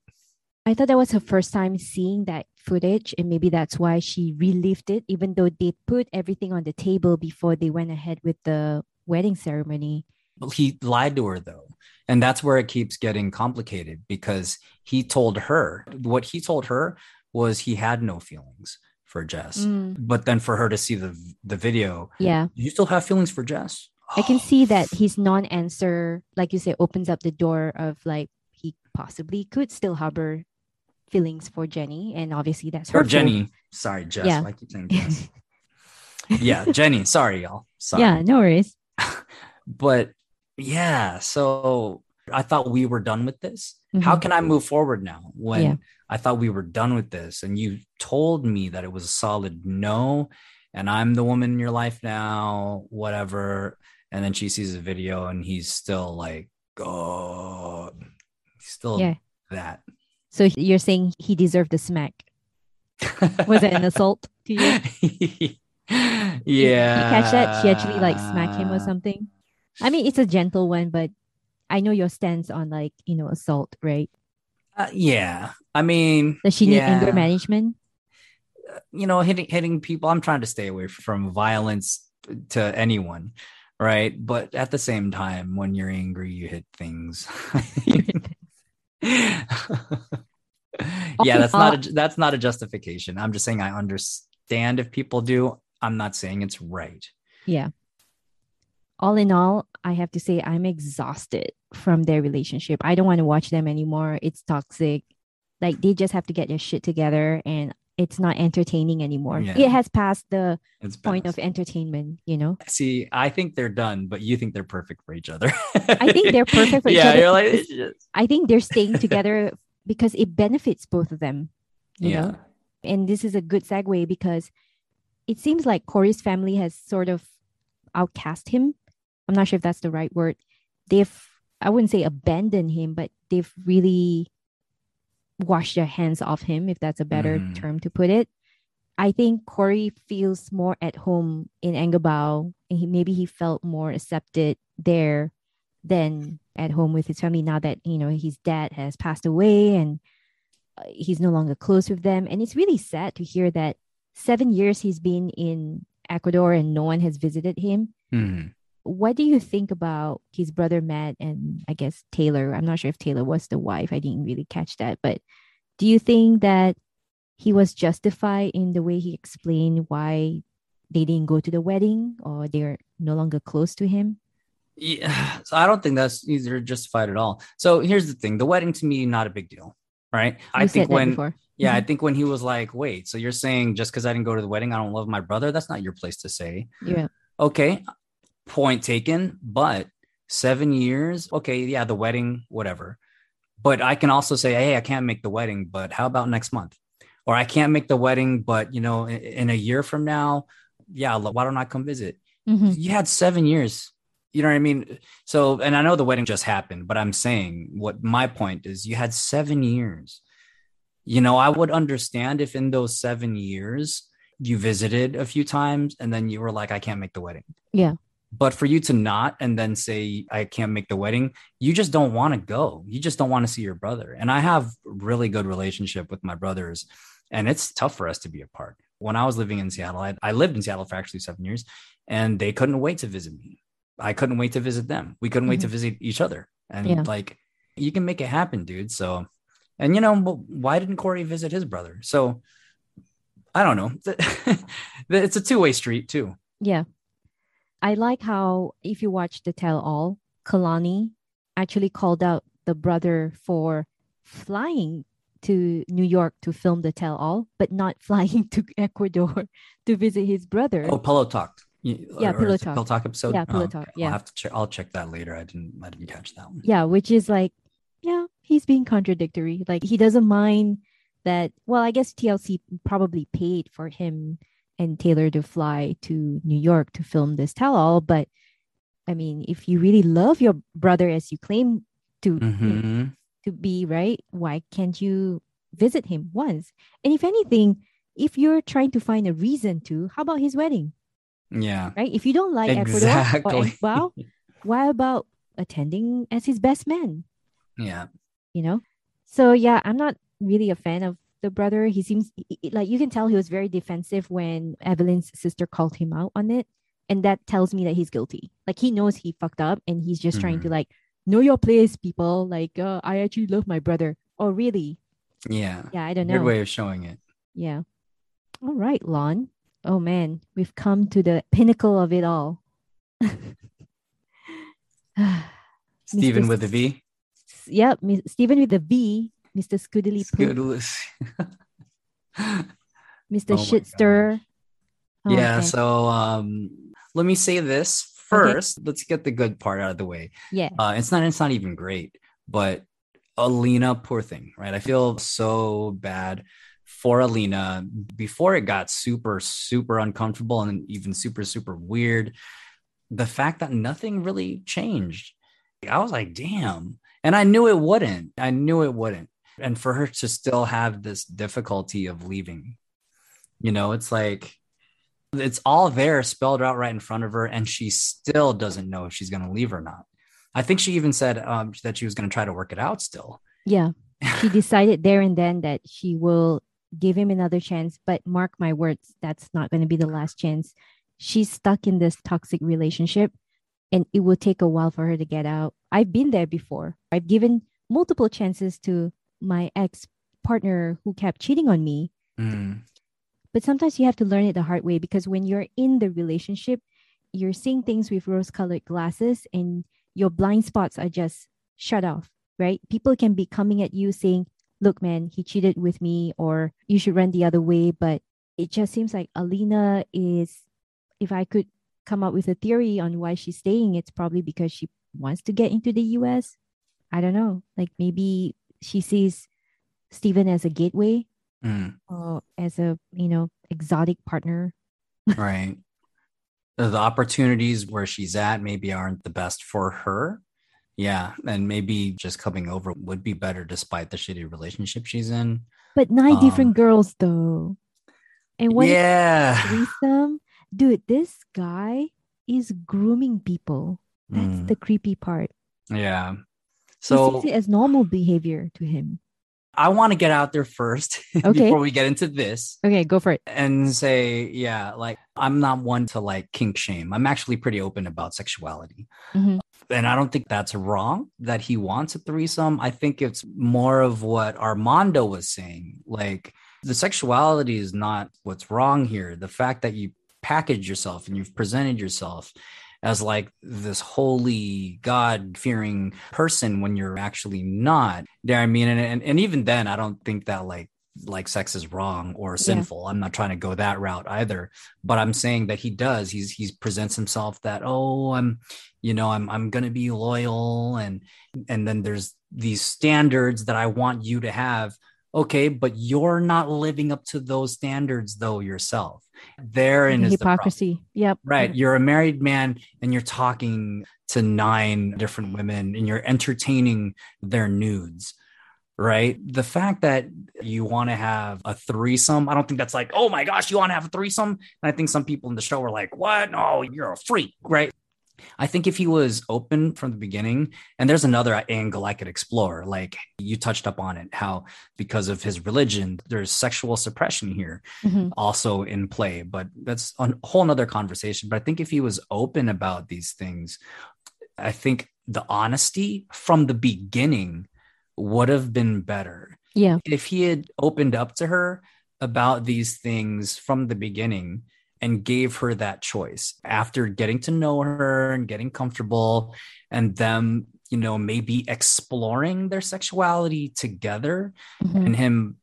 I thought that was her first time seeing that footage, and maybe that's why she relived it, even though they put everything on the table before they went ahead with the wedding ceremony. Well, he lied to her though. And that's where it keeps getting complicated because he told her what he told her was he had no feelings for Jess. Mm, But then for her to see the the video, yeah. you still have feelings for Jess? I can Oh, see that his non-answer, like you say, opens up the door of like he possibly could still harbor feelings for Jenny, and obviously that's or hurtful. Jenny. Sorry, Jess. Yeah. I keep saying Jess. yeah, Jenny. Sorry, y'all. Sorry. Yeah, no worries. But yeah, so I thought we were done with this. How Mhm. can I move forward now when Yeah. I thought we were done with this and you told me that it was a solid no and I'm the woman in your life now, whatever. And then she sees a video and he's still like, oh, still Yeah. that. So you're saying he deserved a smack? Was it an assault to you? yeah. You- You catch that? She actually like smacked him or something. I mean, it's a gentle one, but I know your stance on like you know assault, right? Uh, yeah. I mean, Does she need anger yeah. management? you know, hitting hitting people. I'm trying to stay away from violence to anyone, right? But at the same time, when you're angry, you hit things. yeah, that's not a, that's not a justification. I'm just saying I understand if people do. I'm not saying it's right. Yeah. All in all, I have to say I'm exhausted from their relationship. I don't want to watch them anymore. It's toxic. Like they just have to get their shit together and it's not entertaining anymore. Yeah. It has passed the It's point best. of entertainment, you know? See, I think they're done, but you think they're perfect for each other. I think they're perfect for each yeah, other you're like, just- I think they're staying together because it benefits both of them. You yeah. know? and this is a good segue because it seems like Corey's family has sort of outcast him. I'm not sure if that's the right word. They've, I wouldn't say abandoned him, but they've really washed their hands off him, if that's a better Mhm. term to put it. I think Corey feels more at home in Engabao, and he, maybe he felt more accepted there than at home with his family now that you know his dad has passed away and uh, he's no longer close with them. And it's really sad to hear that seven years he's been in Ecuador and no one has visited him. Mhm. What do you think about his brother Matt and I guess Taylor? I'm not sure if Taylor was the wife. I didn't really catch that. But do you think that he was justified in the way he explained why they didn't go to the wedding or they're no longer close to him? Yeah, so I don't think that's either justified at all. So here's the thing: the wedding to me, not a big deal, right? I think when, before. yeah, I Mhm. think when he was like, "Wait, so you're saying just because I didn't go to the wedding, I don't love my brother?" That's not your place to say. Yeah. Okay, point taken. But seven years, okay, yeah, the wedding, whatever. But I can also say, hey, I can't make the wedding, but how about next month? Or I can't make the wedding, but you know, in, in a year from now, yeah, why don't I come visit? Mhm. you had seven years. You know what I mean? So, and I know the wedding just happened, but I'm saying what my point is you had seven years. You know, I would understand if in those seven years you visited a few times and then you were like, I can't make the wedding. Yeah. But for you to not and then say, I can't make the wedding, you just don't want to go. You just don't want to see your brother. And I have really good relationship with my brothers, and it's tough for us to be apart. When I was living in Seattle, I, I lived in Seattle for actually seven years, and they couldn't wait to visit me. I couldn't wait to visit them. We couldn't wait to mm-hmm. visit each other. And Yeah. like, you can make it happen, dude. So, and you know, why didn't Corey visit his brother? So, I don't know. it's a two way street, too. Yeah. I like how if you watch the tell all, Kalani actually called out the brother for flying to New York to film the tell all, but not flying to Ecuador to visit his brother. Oh, Pillow Talk. Yeah, Pillow Talk. Pillow Talk episode. Yeah, Pillow Oh, Talk, okay. yeah. I'll have to check. I'll check that later. I didn't. I didn't catch that one. Yeah, which is like, yeah, he's being contradictory. Like he doesn't mind that. Well, I guess TLC probably paid for him and Taylor to fly to New York to film this tell all, but I mean, if you really love your brother as you claim to, Mhm. to be, right? Why can't you visit him once? And if anything, if you're trying to find a reason to, how about his wedding? Yeah. Right? If you don't like Exactly. Ecuador or Ecuador, why about attending as his best man? Yeah. You know? So yeah, I'm not really a fan of the brother. He seems like you can tell he was very defensive when Evelyn's sister called him out on it. And that tells me that he's guilty. Like he knows he fucked up and he's just trying to like know your place, people. Like, uh, I actually love my brother. Oh, really? Yeah. Yeah, I don't know. Good way of showing it. Yeah. All right, Lon. Oh man, we've come to the pinnacle of it all. Steven with a V. yep, Steven with the V, Mr. Scoodily Mr. Oh Shitster. Oh, yeah. okay. So um, let me say this first. Let's get the good part out of the way. yeah, Uh, it's not. It's not even great, but Alina, poor thing, right? I feel so bad for Alina before it got super, super uncomfortable and even super, super weird. The fact that nothing really changed, I was like, damn. And I knew it wouldn't. I knew it wouldn't. And for her to still have this difficulty of leaving, you know, it's like it's all there spelled out right in front of her, and she still doesn't know if she's going to leave or not. I think she even said um, that she was going to try to work it out still. yeah. She decided there and then that she will give him another chance, but mark my words, that's not going to be the last chance. She's stuck in this toxic relationship and it will take a while for her to get out. I've been there before. I've given multiple chances to my ex partner who kept cheating on me. Mm, But sometimes you have to learn it the hard way because when you're in the relationship, you're seeing things with rose colored glasses and your blind spots are just shut off, right? People can be coming at you saying, look, man, he cheated with me, or you should run the other way. But it just seems like Alina is, if I could come up with a theory on why she's staying, it's probably because she wants to get into the US. I don't know. Like maybe she sees Steven as a gateway mm, or as a, you know, exotic partner. right. The opportunities where she's at maybe aren't the best for her. Yeah. And maybe just coming over would be better despite the shitty relationship she's in. But nine Um, different girls though. And when it's yeah. threesome, dude, this guy is grooming people. That's Mm, the creepy part. yeah. He So sees it as normal behavior to him. I want to get out there first Okay. before we get into this. Okay, go for it. and say, yeah, like I'm not one to like kink shame. I'm actually pretty open about sexuality. Mhm. And I don't think that's wrong that he wants a threesome. I think it's more of what Armando was saying. Like the sexuality is not what's wrong here. The fact that you package yourself and you've presented yourself as like this holy God fearing person when you're actually not. Yeah, I mean, and, and and even then, I don't think that like like sex is wrong or sinful. I'm not trying to go that route either. But I'm saying that he does. He's he's presents himself that oh I'm you know I'm I'm gonna be loyal and and then there's these standards that I want you to have. Okay, but you're not living up to those standards though yourself. Therein The is the hypocrisy. Yep. Right. You're a married man and you're talking to nine different women and you're entertaining their nudes. Right. The fact that you want to have a threesome, I don't think that's like, oh my gosh, you want to have a threesome. And I think some people in the show were like, what? No, you're a freak. Right. I think if he was open from the beginning, and there's another angle I could explore, like you touched up on it, how because of his religion, there's sexual suppression here Mhm. also in play, but that's a whole nother conversation. But I think if he was open about these things, I think the honesty from the beginning would have been better. Yeah. If he had opened up to her about these things from the beginning and gave her that choice after getting to know her and getting comfortable and them, you know, maybe exploring their sexuality together Mhm. and him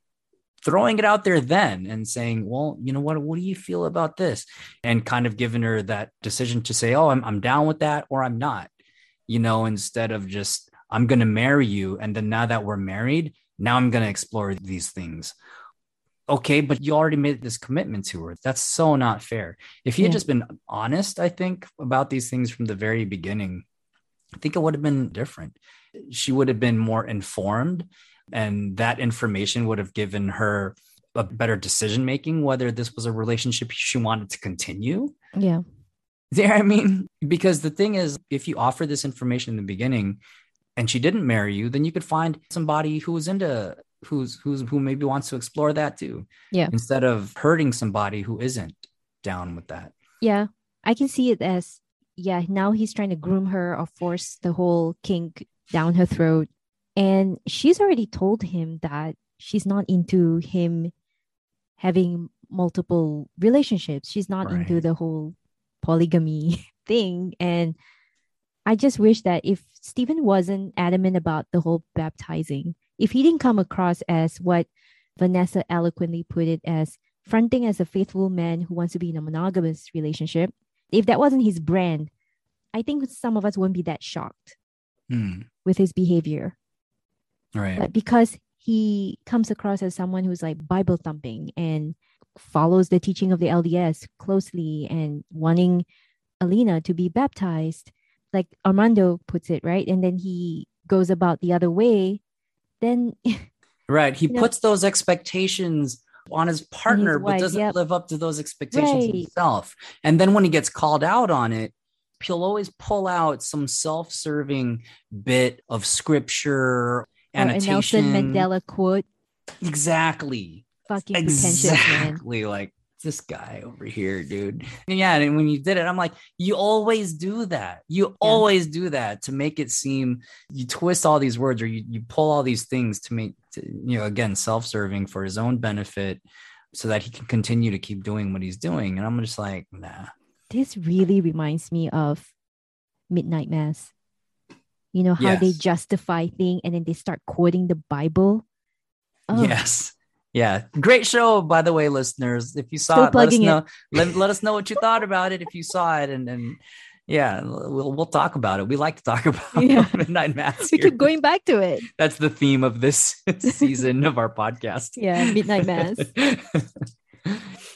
throwing it out there then and saying, well, you know what, what do you feel about this? And kind of giving her that decision to say, oh, I'm, I'm down with that or I'm not, you know, instead of just, I'm going to marry you. And then now that we're married, now I'm going to explore these things. Okay, but you already made this commitment to her. That's so not fair. If he had just been honest, I think, about these things from the very beginning, I think it would have been different. She would have been more informed, and that information would have given her a better decision making whether this was a relationship she wanted to continue. Yeah. There, I mean, because the thing is, if you offer this information in the beginning and she didn't marry you, then you could find somebody who was into who's who's who maybe wants to explore that too. Yeah. Instead of hurting somebody who isn't down with that. Yeah. I can see it as yeah, now he's trying to groom her or force the whole kink down her throat. And she's already told him that she's not into him having multiple relationships. She's not into the whole polygamy thing. And I just wish that if Steven wasn't adamant about the whole baptizing, if he didn't come across as what Vanessa eloquently put it as fronting as a faithful man who wants to be in a monogamous relationship, if that wasn't his brand, I think some of us wouldn't be that shocked Hmm. with his behavior. Right. But because he comes across as someone who's like Bible thumping and follows the teaching of the LDS closely and wanting Alina to be baptized, like Armando puts it, right? And then he goes about the other way, then Right. He you know- puts those expectations on his partner, but wife, doesn't yep. live up to those expectations Right. himself. And then when he gets called out on it, he'll always pull out some self-serving bit of scripture, or a Nelson annotation. Mandela quote, Exactly. fucking. Exactly. Like this guy over here, dude. And yeah. And when you did it, I'm like, you always do that. You always do that to make it seem you twist all these words or you, you pull all these things to make, to, you know, again, self serving for his own benefit so that he can continue to keep doing what he's doing. And I'm just like, nah. This really reminds me of Midnight Mass. You know how they justify thing and then they start quoting the Bible. Oh, Yes. Yeah. Great show, by the way, listeners. If you saw Still it, let us plugging it. know. Let, let us know what you thought about it if you saw it. And and yeah, we'll we'll talk about it. We like to talk about Yeah. Midnight Mass We here. keep going back to it. That's the theme of this season of our podcast. Yeah, Midnight Mass.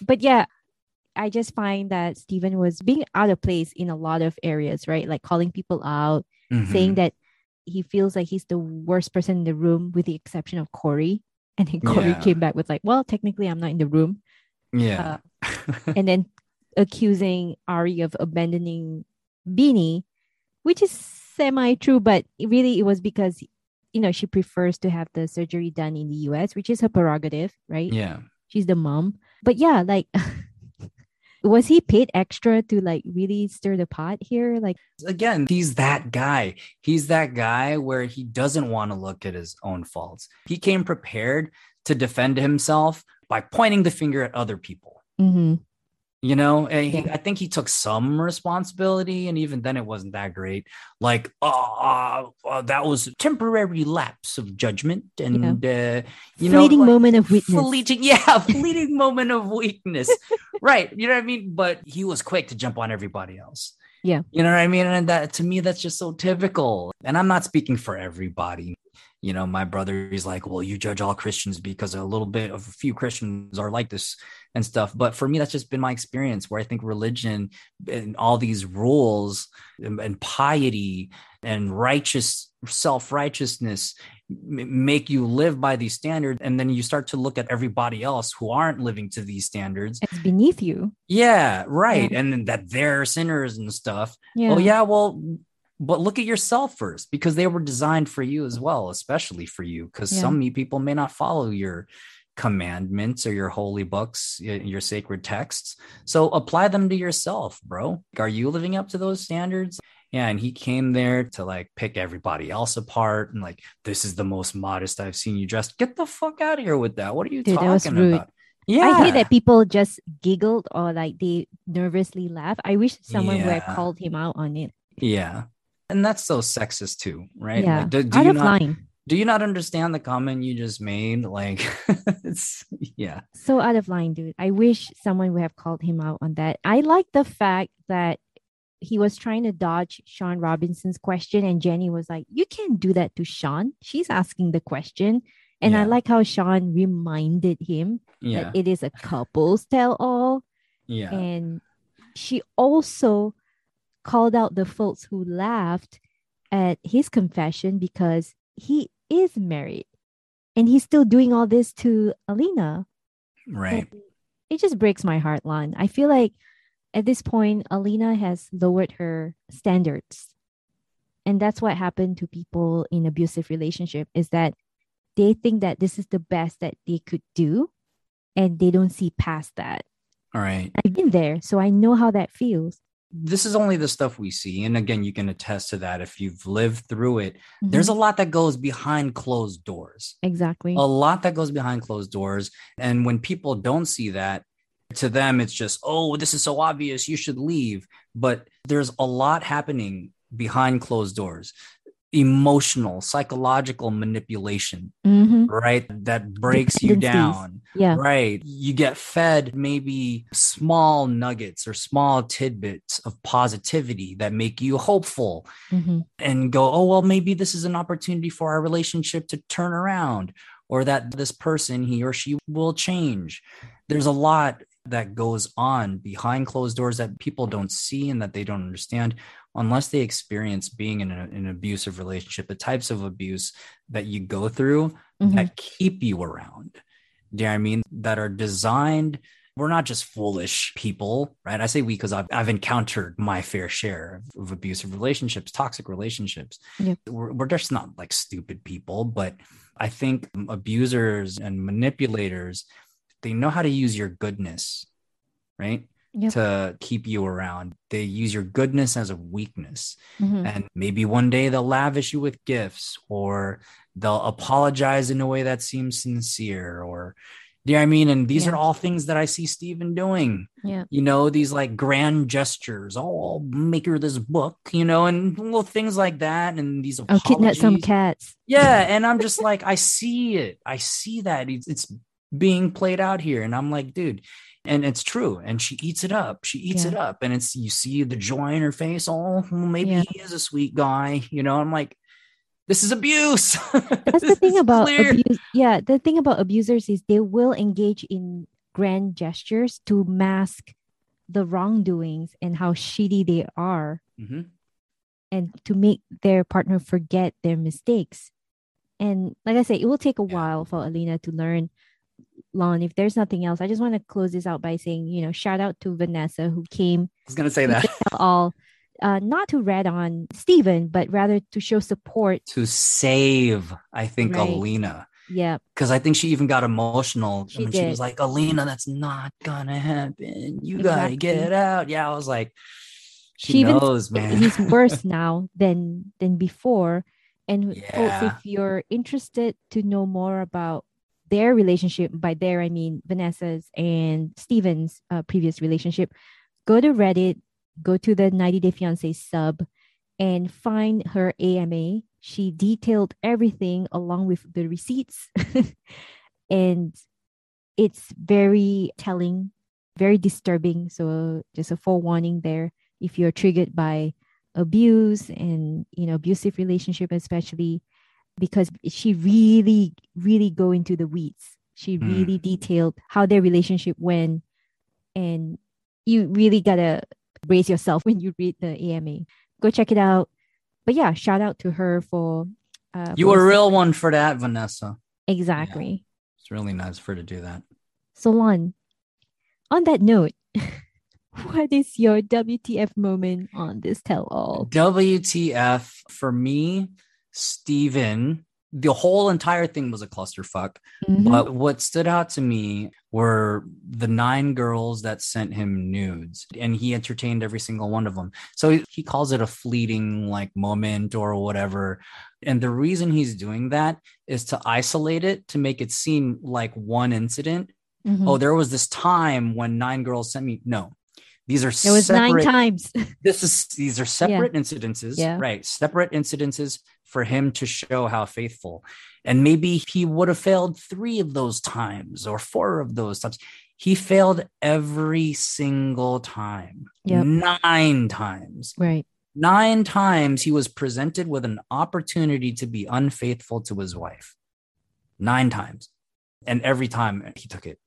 But yeah, I just find that Steven was being out of place in a lot of areas, right? Like calling people out, Mhm. saying that he feels like he's the worst person in the room with the exception of Corey. And then Corey Yeah. came back with like, well, technically I'm not in the room. yeah. Uh, and then accusing Ari of abandoning Bini, which is semi true, but really it was because you know she prefers to have the surgery done in the US, which is her prerogative, right? yeah. She's the mom. But yeah, like was he paid extra to like really stir the pot here? Like Again, he's that guy. He's that guy where he doesn't want to look at his own faults. He came prepared to defend himself by pointing the finger at other people. mhm. You know, and he, Yeah. I think he took some responsibility, and even then, it wasn't that great. Like, uh, uh, that was temporary lapse of judgment, and uh, you know, fleeting like, moment of weakness. fleeting, yeah, fleeting moment of weakness, right? You know what I mean? But he was quick to jump on everybody else. Yeah. you know what I mean. And that to me, that's just so typical. And I'm not speaking for everybody. You know, my brother is like, well, you judge all Christians because a little bit of a few Christians are like this and stuff. But for me, that's just been my experience where I think religion and all these rules and, and piety and righteous self righteousness make you live by these standards. And then you start to look at everybody else who aren't living to these standards. It's beneath you. Yeah, right. And then that they're sinners and stuff. Yeah. Oh, yeah. Well, but look at yourself first because they were designed for you as well, especially for you, because Yeah. some people may not follow your commandments or your holy books, your sacred texts. So apply them to yourself, bro. Are you living up to those standards? Yeah, and he came there to like pick everybody else apart and like, this is the most modest I've seen you dressed. Get the fuck out of here with that. What are you Dude, that talking was rude. about? Yeah, I hate that people just giggled or like they nervously laugh. I wish someone would have called him out on it. Yeah. And that's so sexist too, right? Yeah. Like, do, do Out you of not line. do you not understand the comment you just made? Like it's yeah. so out of line, dude. I wish someone would have called him out on that. I like the fact that he was trying to dodge Shaun Robinson's question, and Jenny was like, You can't do that to Shaun. She's asking the question. And I like how Shaun reminded him Yeah. that it is a couple's tell all. Yeah. And she also called out the folks who laughed at his confession because he is married and he's still doing all this to Alina. Right. And it just breaks my heart, Lon. I feel like at this point, Alina has lowered her standards. And that's what happened to people in abusive relationship is that they think that this is the best that they could do and they don't see past that. All right. I've been there, so I know how that feels. This is only the stuff we see. And again, you can attest to that if you've lived through it. Mhm. There's a lot that goes behind closed doors. exactly. a lot that goes behind closed doors. And when people don't see that, to them, it's just, oh, this is so obvious. You should leave. But there's a lot happening behind closed doors emotional, psychological manipulation, Mhm. right? That breaks you down. Yeah. Right. You get fed maybe small nuggets or small tidbits of positivity that make you hopeful Mhm. and go, oh, well, maybe this is an opportunity for our relationship to turn around or that this person, he or she, will change. There's a lot that goes on behind closed doors that people don't see and that they don't understand unless they experience being in, a, in an abusive relationship, the types of abuse that you go through Mhm. that keep you around. Do you know what I mean? That are designed. We're not just foolish people, right? I say we because I've, I've encountered my fair share of, of abusive relationships, toxic relationships. Yep. We're, we're just not like stupid people, but I think abusers and manipulators, they know how to use your goodness, right? Yep. To keep you around. They use your goodness as a weakness. Mhm. And maybe one day they'll lavish you with gifts or they'll apologize in a way that seems sincere or do you know what I mean? And these Yeah. are all things that I see Steven doing. Yeah. You know, these like grand gestures. Oh, I'll make her this book, you know, and little things like that. And these I'll kidnap some cats. Yeah, and I'm just like, I see it. I see that it's, it's being played out here, and I'm like, dude, and it's true. And she eats it up. She eats Yeah. it up, and it's you see the joy in her face. Oh, well, maybe Yeah. he is a sweet guy, you know. I'm like, this is abuse. That's the thing about clear. abuse. Yeah, the thing about abusers is they will engage in grand gestures to mask the wrongdoings and how shitty they are Mhm. and to make their partner forget their mistakes. And like I said, it will take a Yeah. while for Alina to learn. Lon, if there's nothing else, I just want to close this out by saying, you know, shout out to Vanessa who came I was gonna say that all, uh, not to rat on Steven, but rather to show support. to save. I think Right. Alina. Yeah, Because I think she even got emotional She when she was like, Alina, that's not gonna happen. You gotta get out. Yeah, I was like, she, She knows, man. he's worse now than than before. And Yeah. if you're interested to know more about their relationship, by their I mean Vanessa's and Steven's uh, previous relationship, go to Reddit, go to the 90 Day Fiance sub, and find her AMA. She detailed everything along with the receipts, and it's very telling, very disturbing. So just a forewarning there if you're triggered by abuse and you know abusive relationship especially because she really really go into the weeds. She Mm. really detailed how their relationship went. And you really gotta brace yourself when you read the ama go check it out. But yeah shout out to her for uh you were a real one for that, Vanessa. exactly. It's really nice for her to do that. so Lon, on that note what is your wtf moment on this tell all WTF for me, Steven, the whole entire thing was a clusterfuck. Mhm. But what stood out to me were the nine girls that sent him nudes, and he entertained every single one of them. So he- calls it a fleeting like moment or whatever. And the reason he's doing that is to isolate it to make it seem like one incident. Mhm. Oh, there was this time when nine girls sent me. No, these are It was nine separate- times. this is these are separate incidences Yeah. right separate incidences for him to show how faithful. And maybe he would have failed three of those times or four of those times. He failed every single time. Yep. nine times. Right. nine times he was presented with an opportunity to be unfaithful to his wife. Nine times. And every time he took it.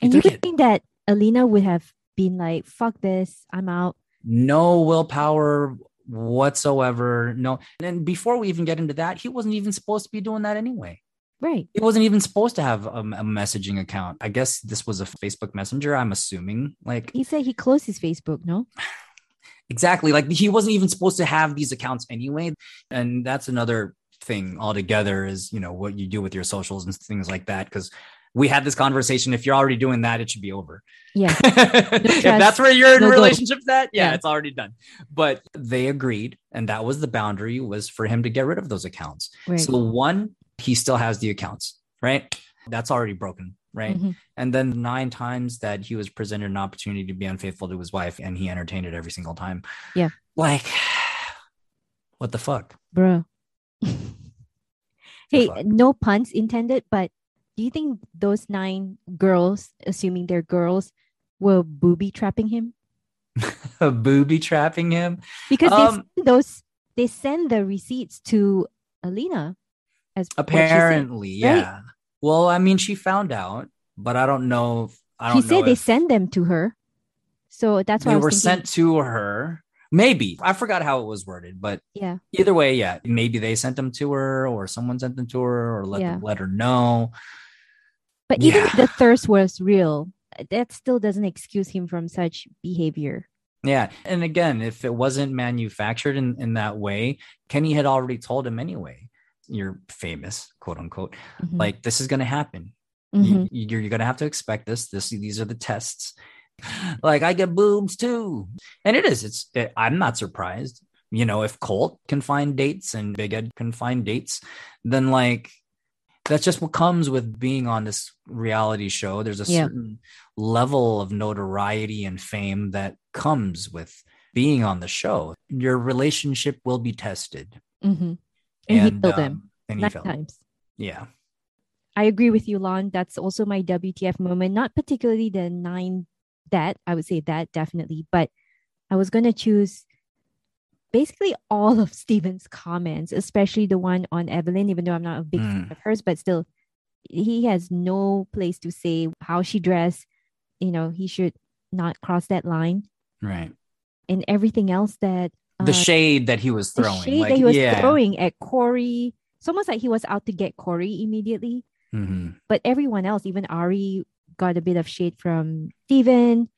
He And you took would it. think that Alina would have been like, fuck this, I'm out. no willpower whatsoever. No. And before we even get into that, he wasn't even supposed to be doing that anyway. Right. He wasn't even supposed to have a, a messaging account. I guess this was a Facebook Messenger. I'm assuming. Like He said he closed his Facebook, no? exactly. Like he wasn't even supposed to have these accounts anyway. And that's another thing altogether. Is you know what you do with your socials and things like that. Because we had this conversation. If you're already doing that, it should be over. Yeah. if that's where you're in no go. relationships at, yeah, Yeah. it's already done. But they agreed, and that was the boundary was for him to get rid of those accounts. Right. So one, he still has the accounts, right? That's already broken, right? Mhm. And then nine times that he was presented an opportunity to be unfaithful to his wife, and he entertained it every single time. Yeah. Like, what the fuck? Bro. hey, fuck? no puns intended, but do you think those nine girls, assuming they're girls, were booby trapping him? Booby trapping him? Because Um, they send those they send the receipts to Alina as she said. Apparently, right? yeah. Well, I mean, she found out, but I don't know. If, I don't know said they send them to her. So that's why they I was were thinking, sent to her. Maybe I forgot how it was worded, but Yeah. either way, yeah, maybe they sent them to her, or someone sent them to her, or let Yeah. them let her know. But even if the thirst was real, that still doesn't excuse him from such behavior. Yeah, and again, if it wasn't manufactured in in that way, Kenny had already told him anyway. You're famous, quote unquote. Mhm. Like this is going to happen. Mhm. You, you're, you're gonna have to expect this. This these are the tests. Like I get boobs too, and it is. It's. It, I'm not surprised. You know, if Colt can find dates and Big Ed can find dates, then like that's just what comes with being on this reality show. There's a Yeah. certain level of notoriety and fame that comes with being on the show. Your relationship will be tested. Mhm. And, he killed him um, And he failed. times. Yeah. I agree with you, Lon. That's also my WTF moment. Not particularly the nine that I would say that definitely, but I was gonna choose basically all of Steven's comments, especially the one on Evelyn, even though I'm not a big fan Mm. of hers, but still he has no place to say how she dressed. You know, he should not cross that line. Right. And everything else that The uh, shade that he was the throwing. shade like, that he was yeah. throwing at Corey. It's almost like he was out to get Corey immediately. Mhm. but everyone else, even Ari, got a bit of shade from Steven.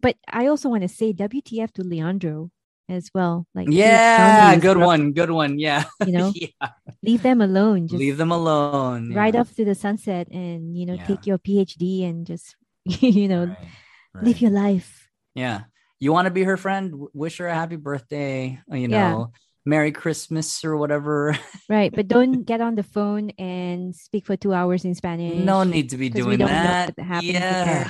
But I also want to say WTF to Leandro as well. Like, please tell me Yeah, good one. Good one. Yeah. You know, yeah. leave them alone. Just Leave them alone. right yeah. off to the sunset, and you know, Yeah. take your PhD and just you know, Right, right. live your life. Yeah. You want to be her friend? Wish her a happy birthday. uh, You Yeah. know, Merry Christmas or whatever. Right, but don't get on the phone and speak for two hours in Spanish. no need to be doing that. happens yeah.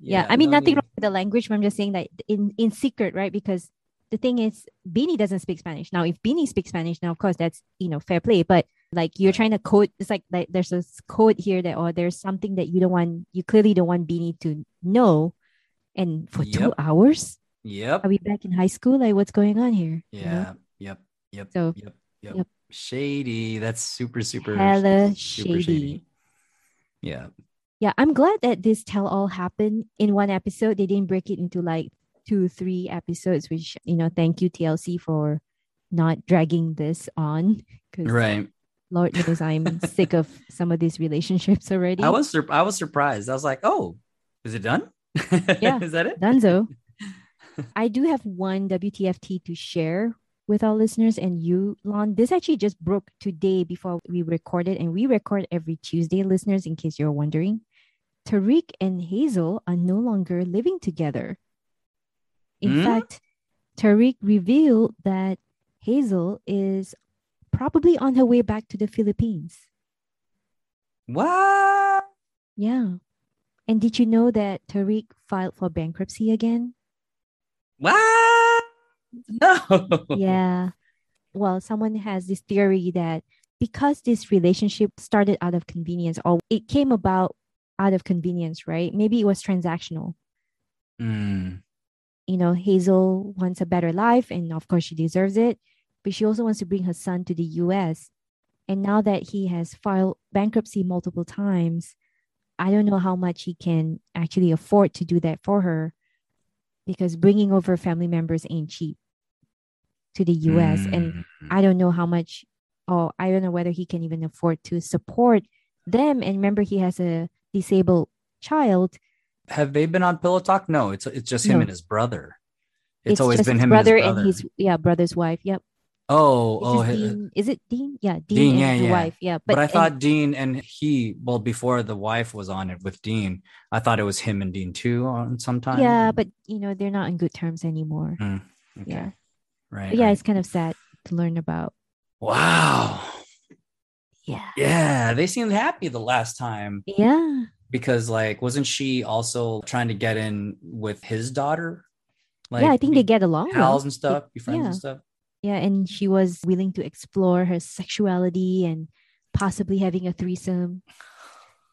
yeah, I mean no nothing need. wrong with the language but i'm just saying that in in secret right because the thing is Bini doesn't speak spanish now if Bini speaks spanish now of course that's you know fair play but like you're trying to code it's like, like there's this code here that or there's something that you don't want you clearly don't want Bini to know and for two hours Yep. are we back in high school like what's going on here you know? Yeah. Yep. Yep. So- yep. Yep. yep. Shady. That's super, super, Hella super shady. Yeah. yeah i'm glad that this tell all happened in one episode they didn't break it into like two three episodes which you know thank you tlc for not dragging this on because Right. lord knows i'm sick of some of these relationships already I was sur- I was surprised. I was like, oh, is it done? Yeah. is that it? Dunzo. I do have one WTFT to share with our listeners and you, Lon. This actually just broke today before we recorded, and we record every Tuesday, listeners, in case you're wondering. Tarik and Hazel are no longer living together. In Hmm? fact, Tarik revealed that Hazel is probably on her way back to the Philippines. What? Yeah. And did you know that Tarik filed for bankruptcy again? What? No. yeah. Well, someone has this theory that because this relationship started out of convenience or it came about out of convenience, right? Maybe it was transactional. Mm, You know, Hazel wants a better life and of course she deserves it, but she also wants to bring her son to the US. And now that he has filed bankruptcy multiple times, I don't know how much he can actually afford to do that for her because bringing over family members ain't cheap to the US and Mm. I don't know how much or I don't know whether he can even afford to support them and remember he has a disabled child have they been on Pillow Talk? No, it's it's just him No. and his brother. It's, always been him brother and his brother. his yeah brother's wife yep oh, Which oh, is, Dean, is it Dean yeah Dean, Dean, and yeah, yeah. wife yeah but, I and- thought Dean and he, well, before the wife was on it with Dean, I thought it was him and Dean too on sometime. yeah but you know they're not in good terms anymore Mm, okay. yeah right. but yeah right. it's kind of sad to learn about wow. yeah Yeah, they seemed happy the last time yeah because, like, wasn't she also trying to get in with his daughter? Like, yeah i think they get along pals and stuff, be friends yeah. and stuff. yeah and she was willing to explore her sexuality and possibly having a threesome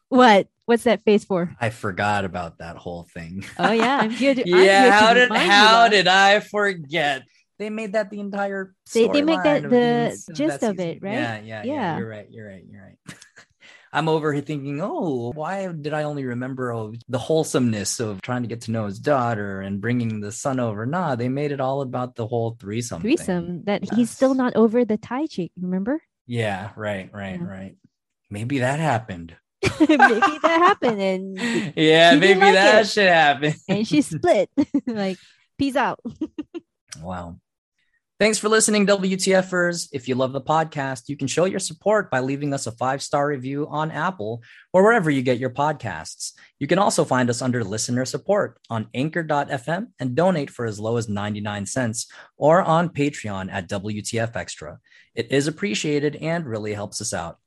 what what's that face for I forgot about that whole thing. oh yeah i'm here to I'm yeah, to how did how did I forget? They made that the entire. They- they make that the gist of it, right? Yeah, yeah, yeah, Yeah. You're right. You're right. You're right. I'm over here thinking, oh, why did I only remember oh, the wholesomeness of trying to get to know his daughter and bringing the son over? Nah, they made it all about the whole threesome. thing. threesome that he's still not over the Thai chick remember Yeah, right, right, Yeah. right. Maybe that happened. maybe that happened and yeah, maybe like that it. should happen. and she split like peace out Wow. Thanks for listening, WTFers. If you love the podcast, you can show your support by leaving us a five star review on Apple or wherever you get your podcasts. You can also find us under listener support on anchor.fm and donate for as low as 99 cents or on Patreon at WTF Extra. It is appreciated and really helps us out.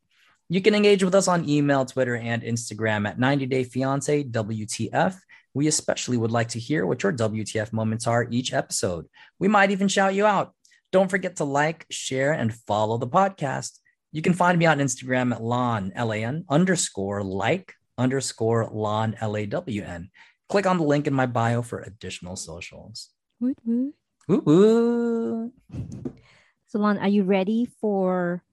You can engage with us on email, Twitter, and Instagram at 90 Day Fiance WTF. We especially would like to hear what your WTF moments are each episode. We might even shout you out. Don't forget to like, share, and follow the podcast. You can find me on Instagram at lon, L-A-N, underscore like, underscore lon, L-A-W-N. Click on the link in my bio for additional socials. Woot woot. Woo woo. Salon, are you ready for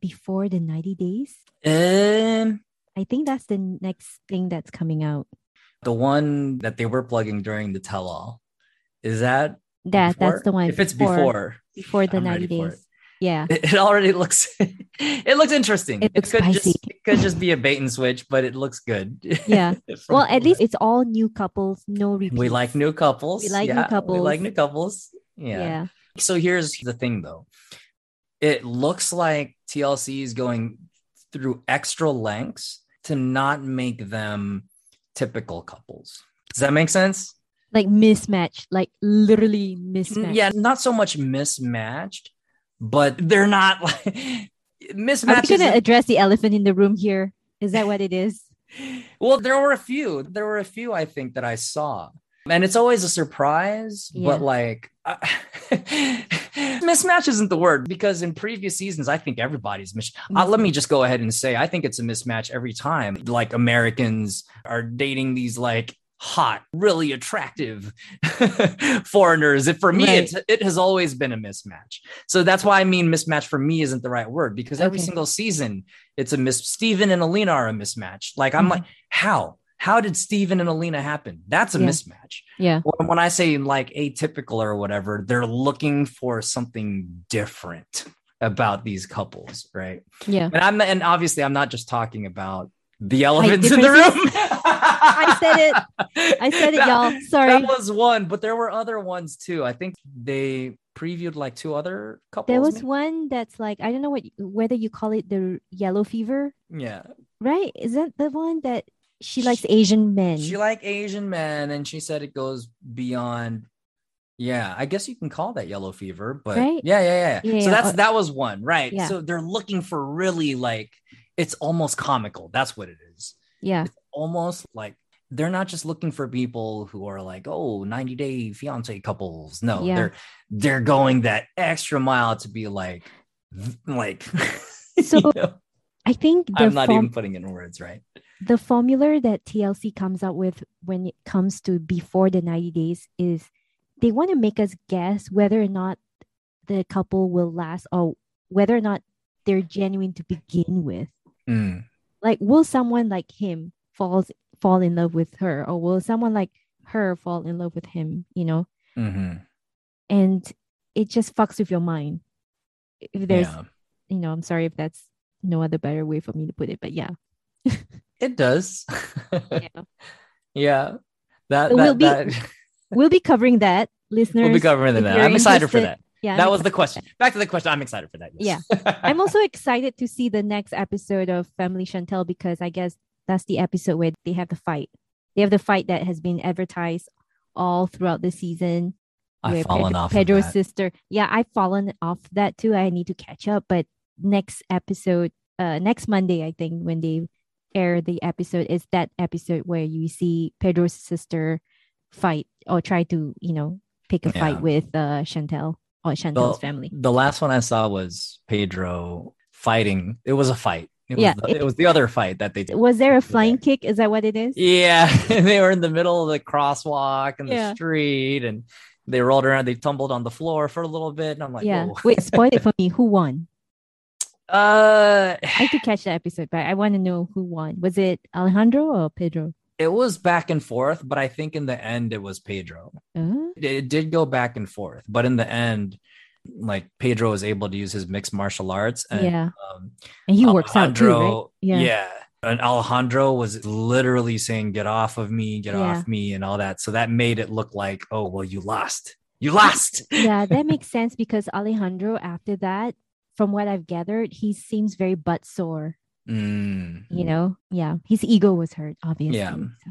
before the 90 days? Um, I think that's the next thing that's coming out. the one that they were plugging during the tell-all. Is that That before? that's the one. If it's before, before the I'm 90 ready for days. Yeah. it, it already looks it looks interesting. It looks could just it could just be a bait and switch, but it looks good. Yeah. Well, at least it's all new couples, no repeats. we like new couples. We like new Yeah, We like new couples. Yeah. Yeah. So here's the thing though. It looks like TLC is going through extra lengths to not make them typical couples. Does that make sense? Like mismatched, like literally mismatched. Yeah, not so much mismatched, but they're not like Are we going to address the elephant in the room here? Is that what it is? well, there were a few. There were a few I think that I saw. And it's always a surprise, Yeah. but like I- mismatch isn't the word because in previous seasons, I think everybody's mis- uh, let me just go ahead and say I think it's a mismatch every time. Like Americans are dating these like hot, really attractive foreigners. For me, Right. it's, it has always been a mismatch. So that's why I mean mismatch for me isn't the right word because every Okay. single season it's a miss. Steven and Alina are a mismatch. Like I'm Mhm. like, how? How did Steven and Alina happen? That's a Yeah. mismatch. Yeah. When, when I say like atypical or whatever, they're looking for something different about these couples, right? Yeah. And I'm and obviously I'm not just talking about the elephants in the room. I said it. I said it, y'all. Sorry. That was one, but there were other ones too. I think they previewed like two other couples. There was maybe? one that's like I don't know what whether you call it the yellow fever, Yeah. right? Is that the one that she likes Asian men? She liked Asian men, and she said it goes beyond. Yeah, I guess you can call that yellow fever, but Right? yeah, yeah, yeah. Yeah, so yeah, that's uh, that was one, right? Yeah. So they're looking for really like it's almost comical. That's what it is. yeah. Almost like they're not just looking for people who are like, oh, 90 day fiance couples. No, Yeah. they're they're going that extra mile to be like, like. So, you know, I think the I'm not form- even putting it in words, right? the formula that TLC comes up with when it comes to before the 90 days is they want to make us guess whether or not the couple will last or whether or not they're genuine to begin with. Mm, Like, will someone like him falls fall in love with her, or will someone like her fall in love with him? You know, mhm. and it just fucks with your mind. If there's, yeah. you know, I'm sorry if that's no other better way for me to put it, but yeah. It does. yeah. yeah. That, So that, we'll be- that- We'll be covering that, listeners. we'll be covering that. I'm excited for that. Yeah. that I'm was the question. Back to the question. I'm excited for that. yes. I'm also excited to see the next episode of Family Chantel because I guess that's the episode where they have the fight. They have the fight that has been advertised all throughout the season. I've fallen Pedro- off. Pedro's of sister. Yeah, I've fallen off that too. I need to catch up. But next episode, uh, next Monday, I think when they air the episode, is that episode where you see Pedro's sister fight or try to, you know, pick a Yeah. fight with uh Chantel or Chantel's The- family. The last one I saw was Pedro fighting. It was a fight. It was Yeah, the, it- it was the other fight that they did. Was there a flying kick? Is that what it is? Yeah, they were in the middle of the crosswalk and the street, and they rolled around. They tumbled on the floor for a little bit, and I'm like, yeah. Wait, spoil it for me. Who won? Uh, I to catch that episode, but I want to know who won. Was it Alejandro or Pedro? it was back and forth, but I think in the end it was Pedro. Uh, It, it did go back and forth, but in the end, like Pedro was able to use his mixed martial arts, and yeah. um, And he works out too, right? Yeah. yeah. And Alejandro was literally saying, "Get off of me, get Yeah. off me," and all that. So that made it look like, "Oh, well, you lost. You lost." yeah, that makes sense because Alejandro, after that, from what I've gathered, he seems very butt sore. Mm. You know, yeah, his ego was hurt, obviously. Yeah. So.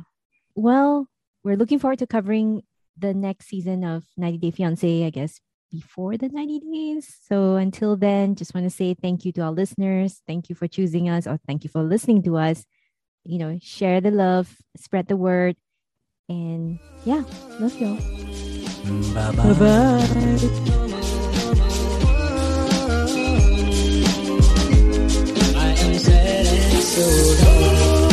Well, we're looking forward to covering the next season of 90 Day Fiance, I guess, before the 90 days. So until then, just want to say thank you to our listeners. Thank you for choosing us, or thank you for listening to us. You know, share the love, spread the word, and yeah, love y'all. Bye. So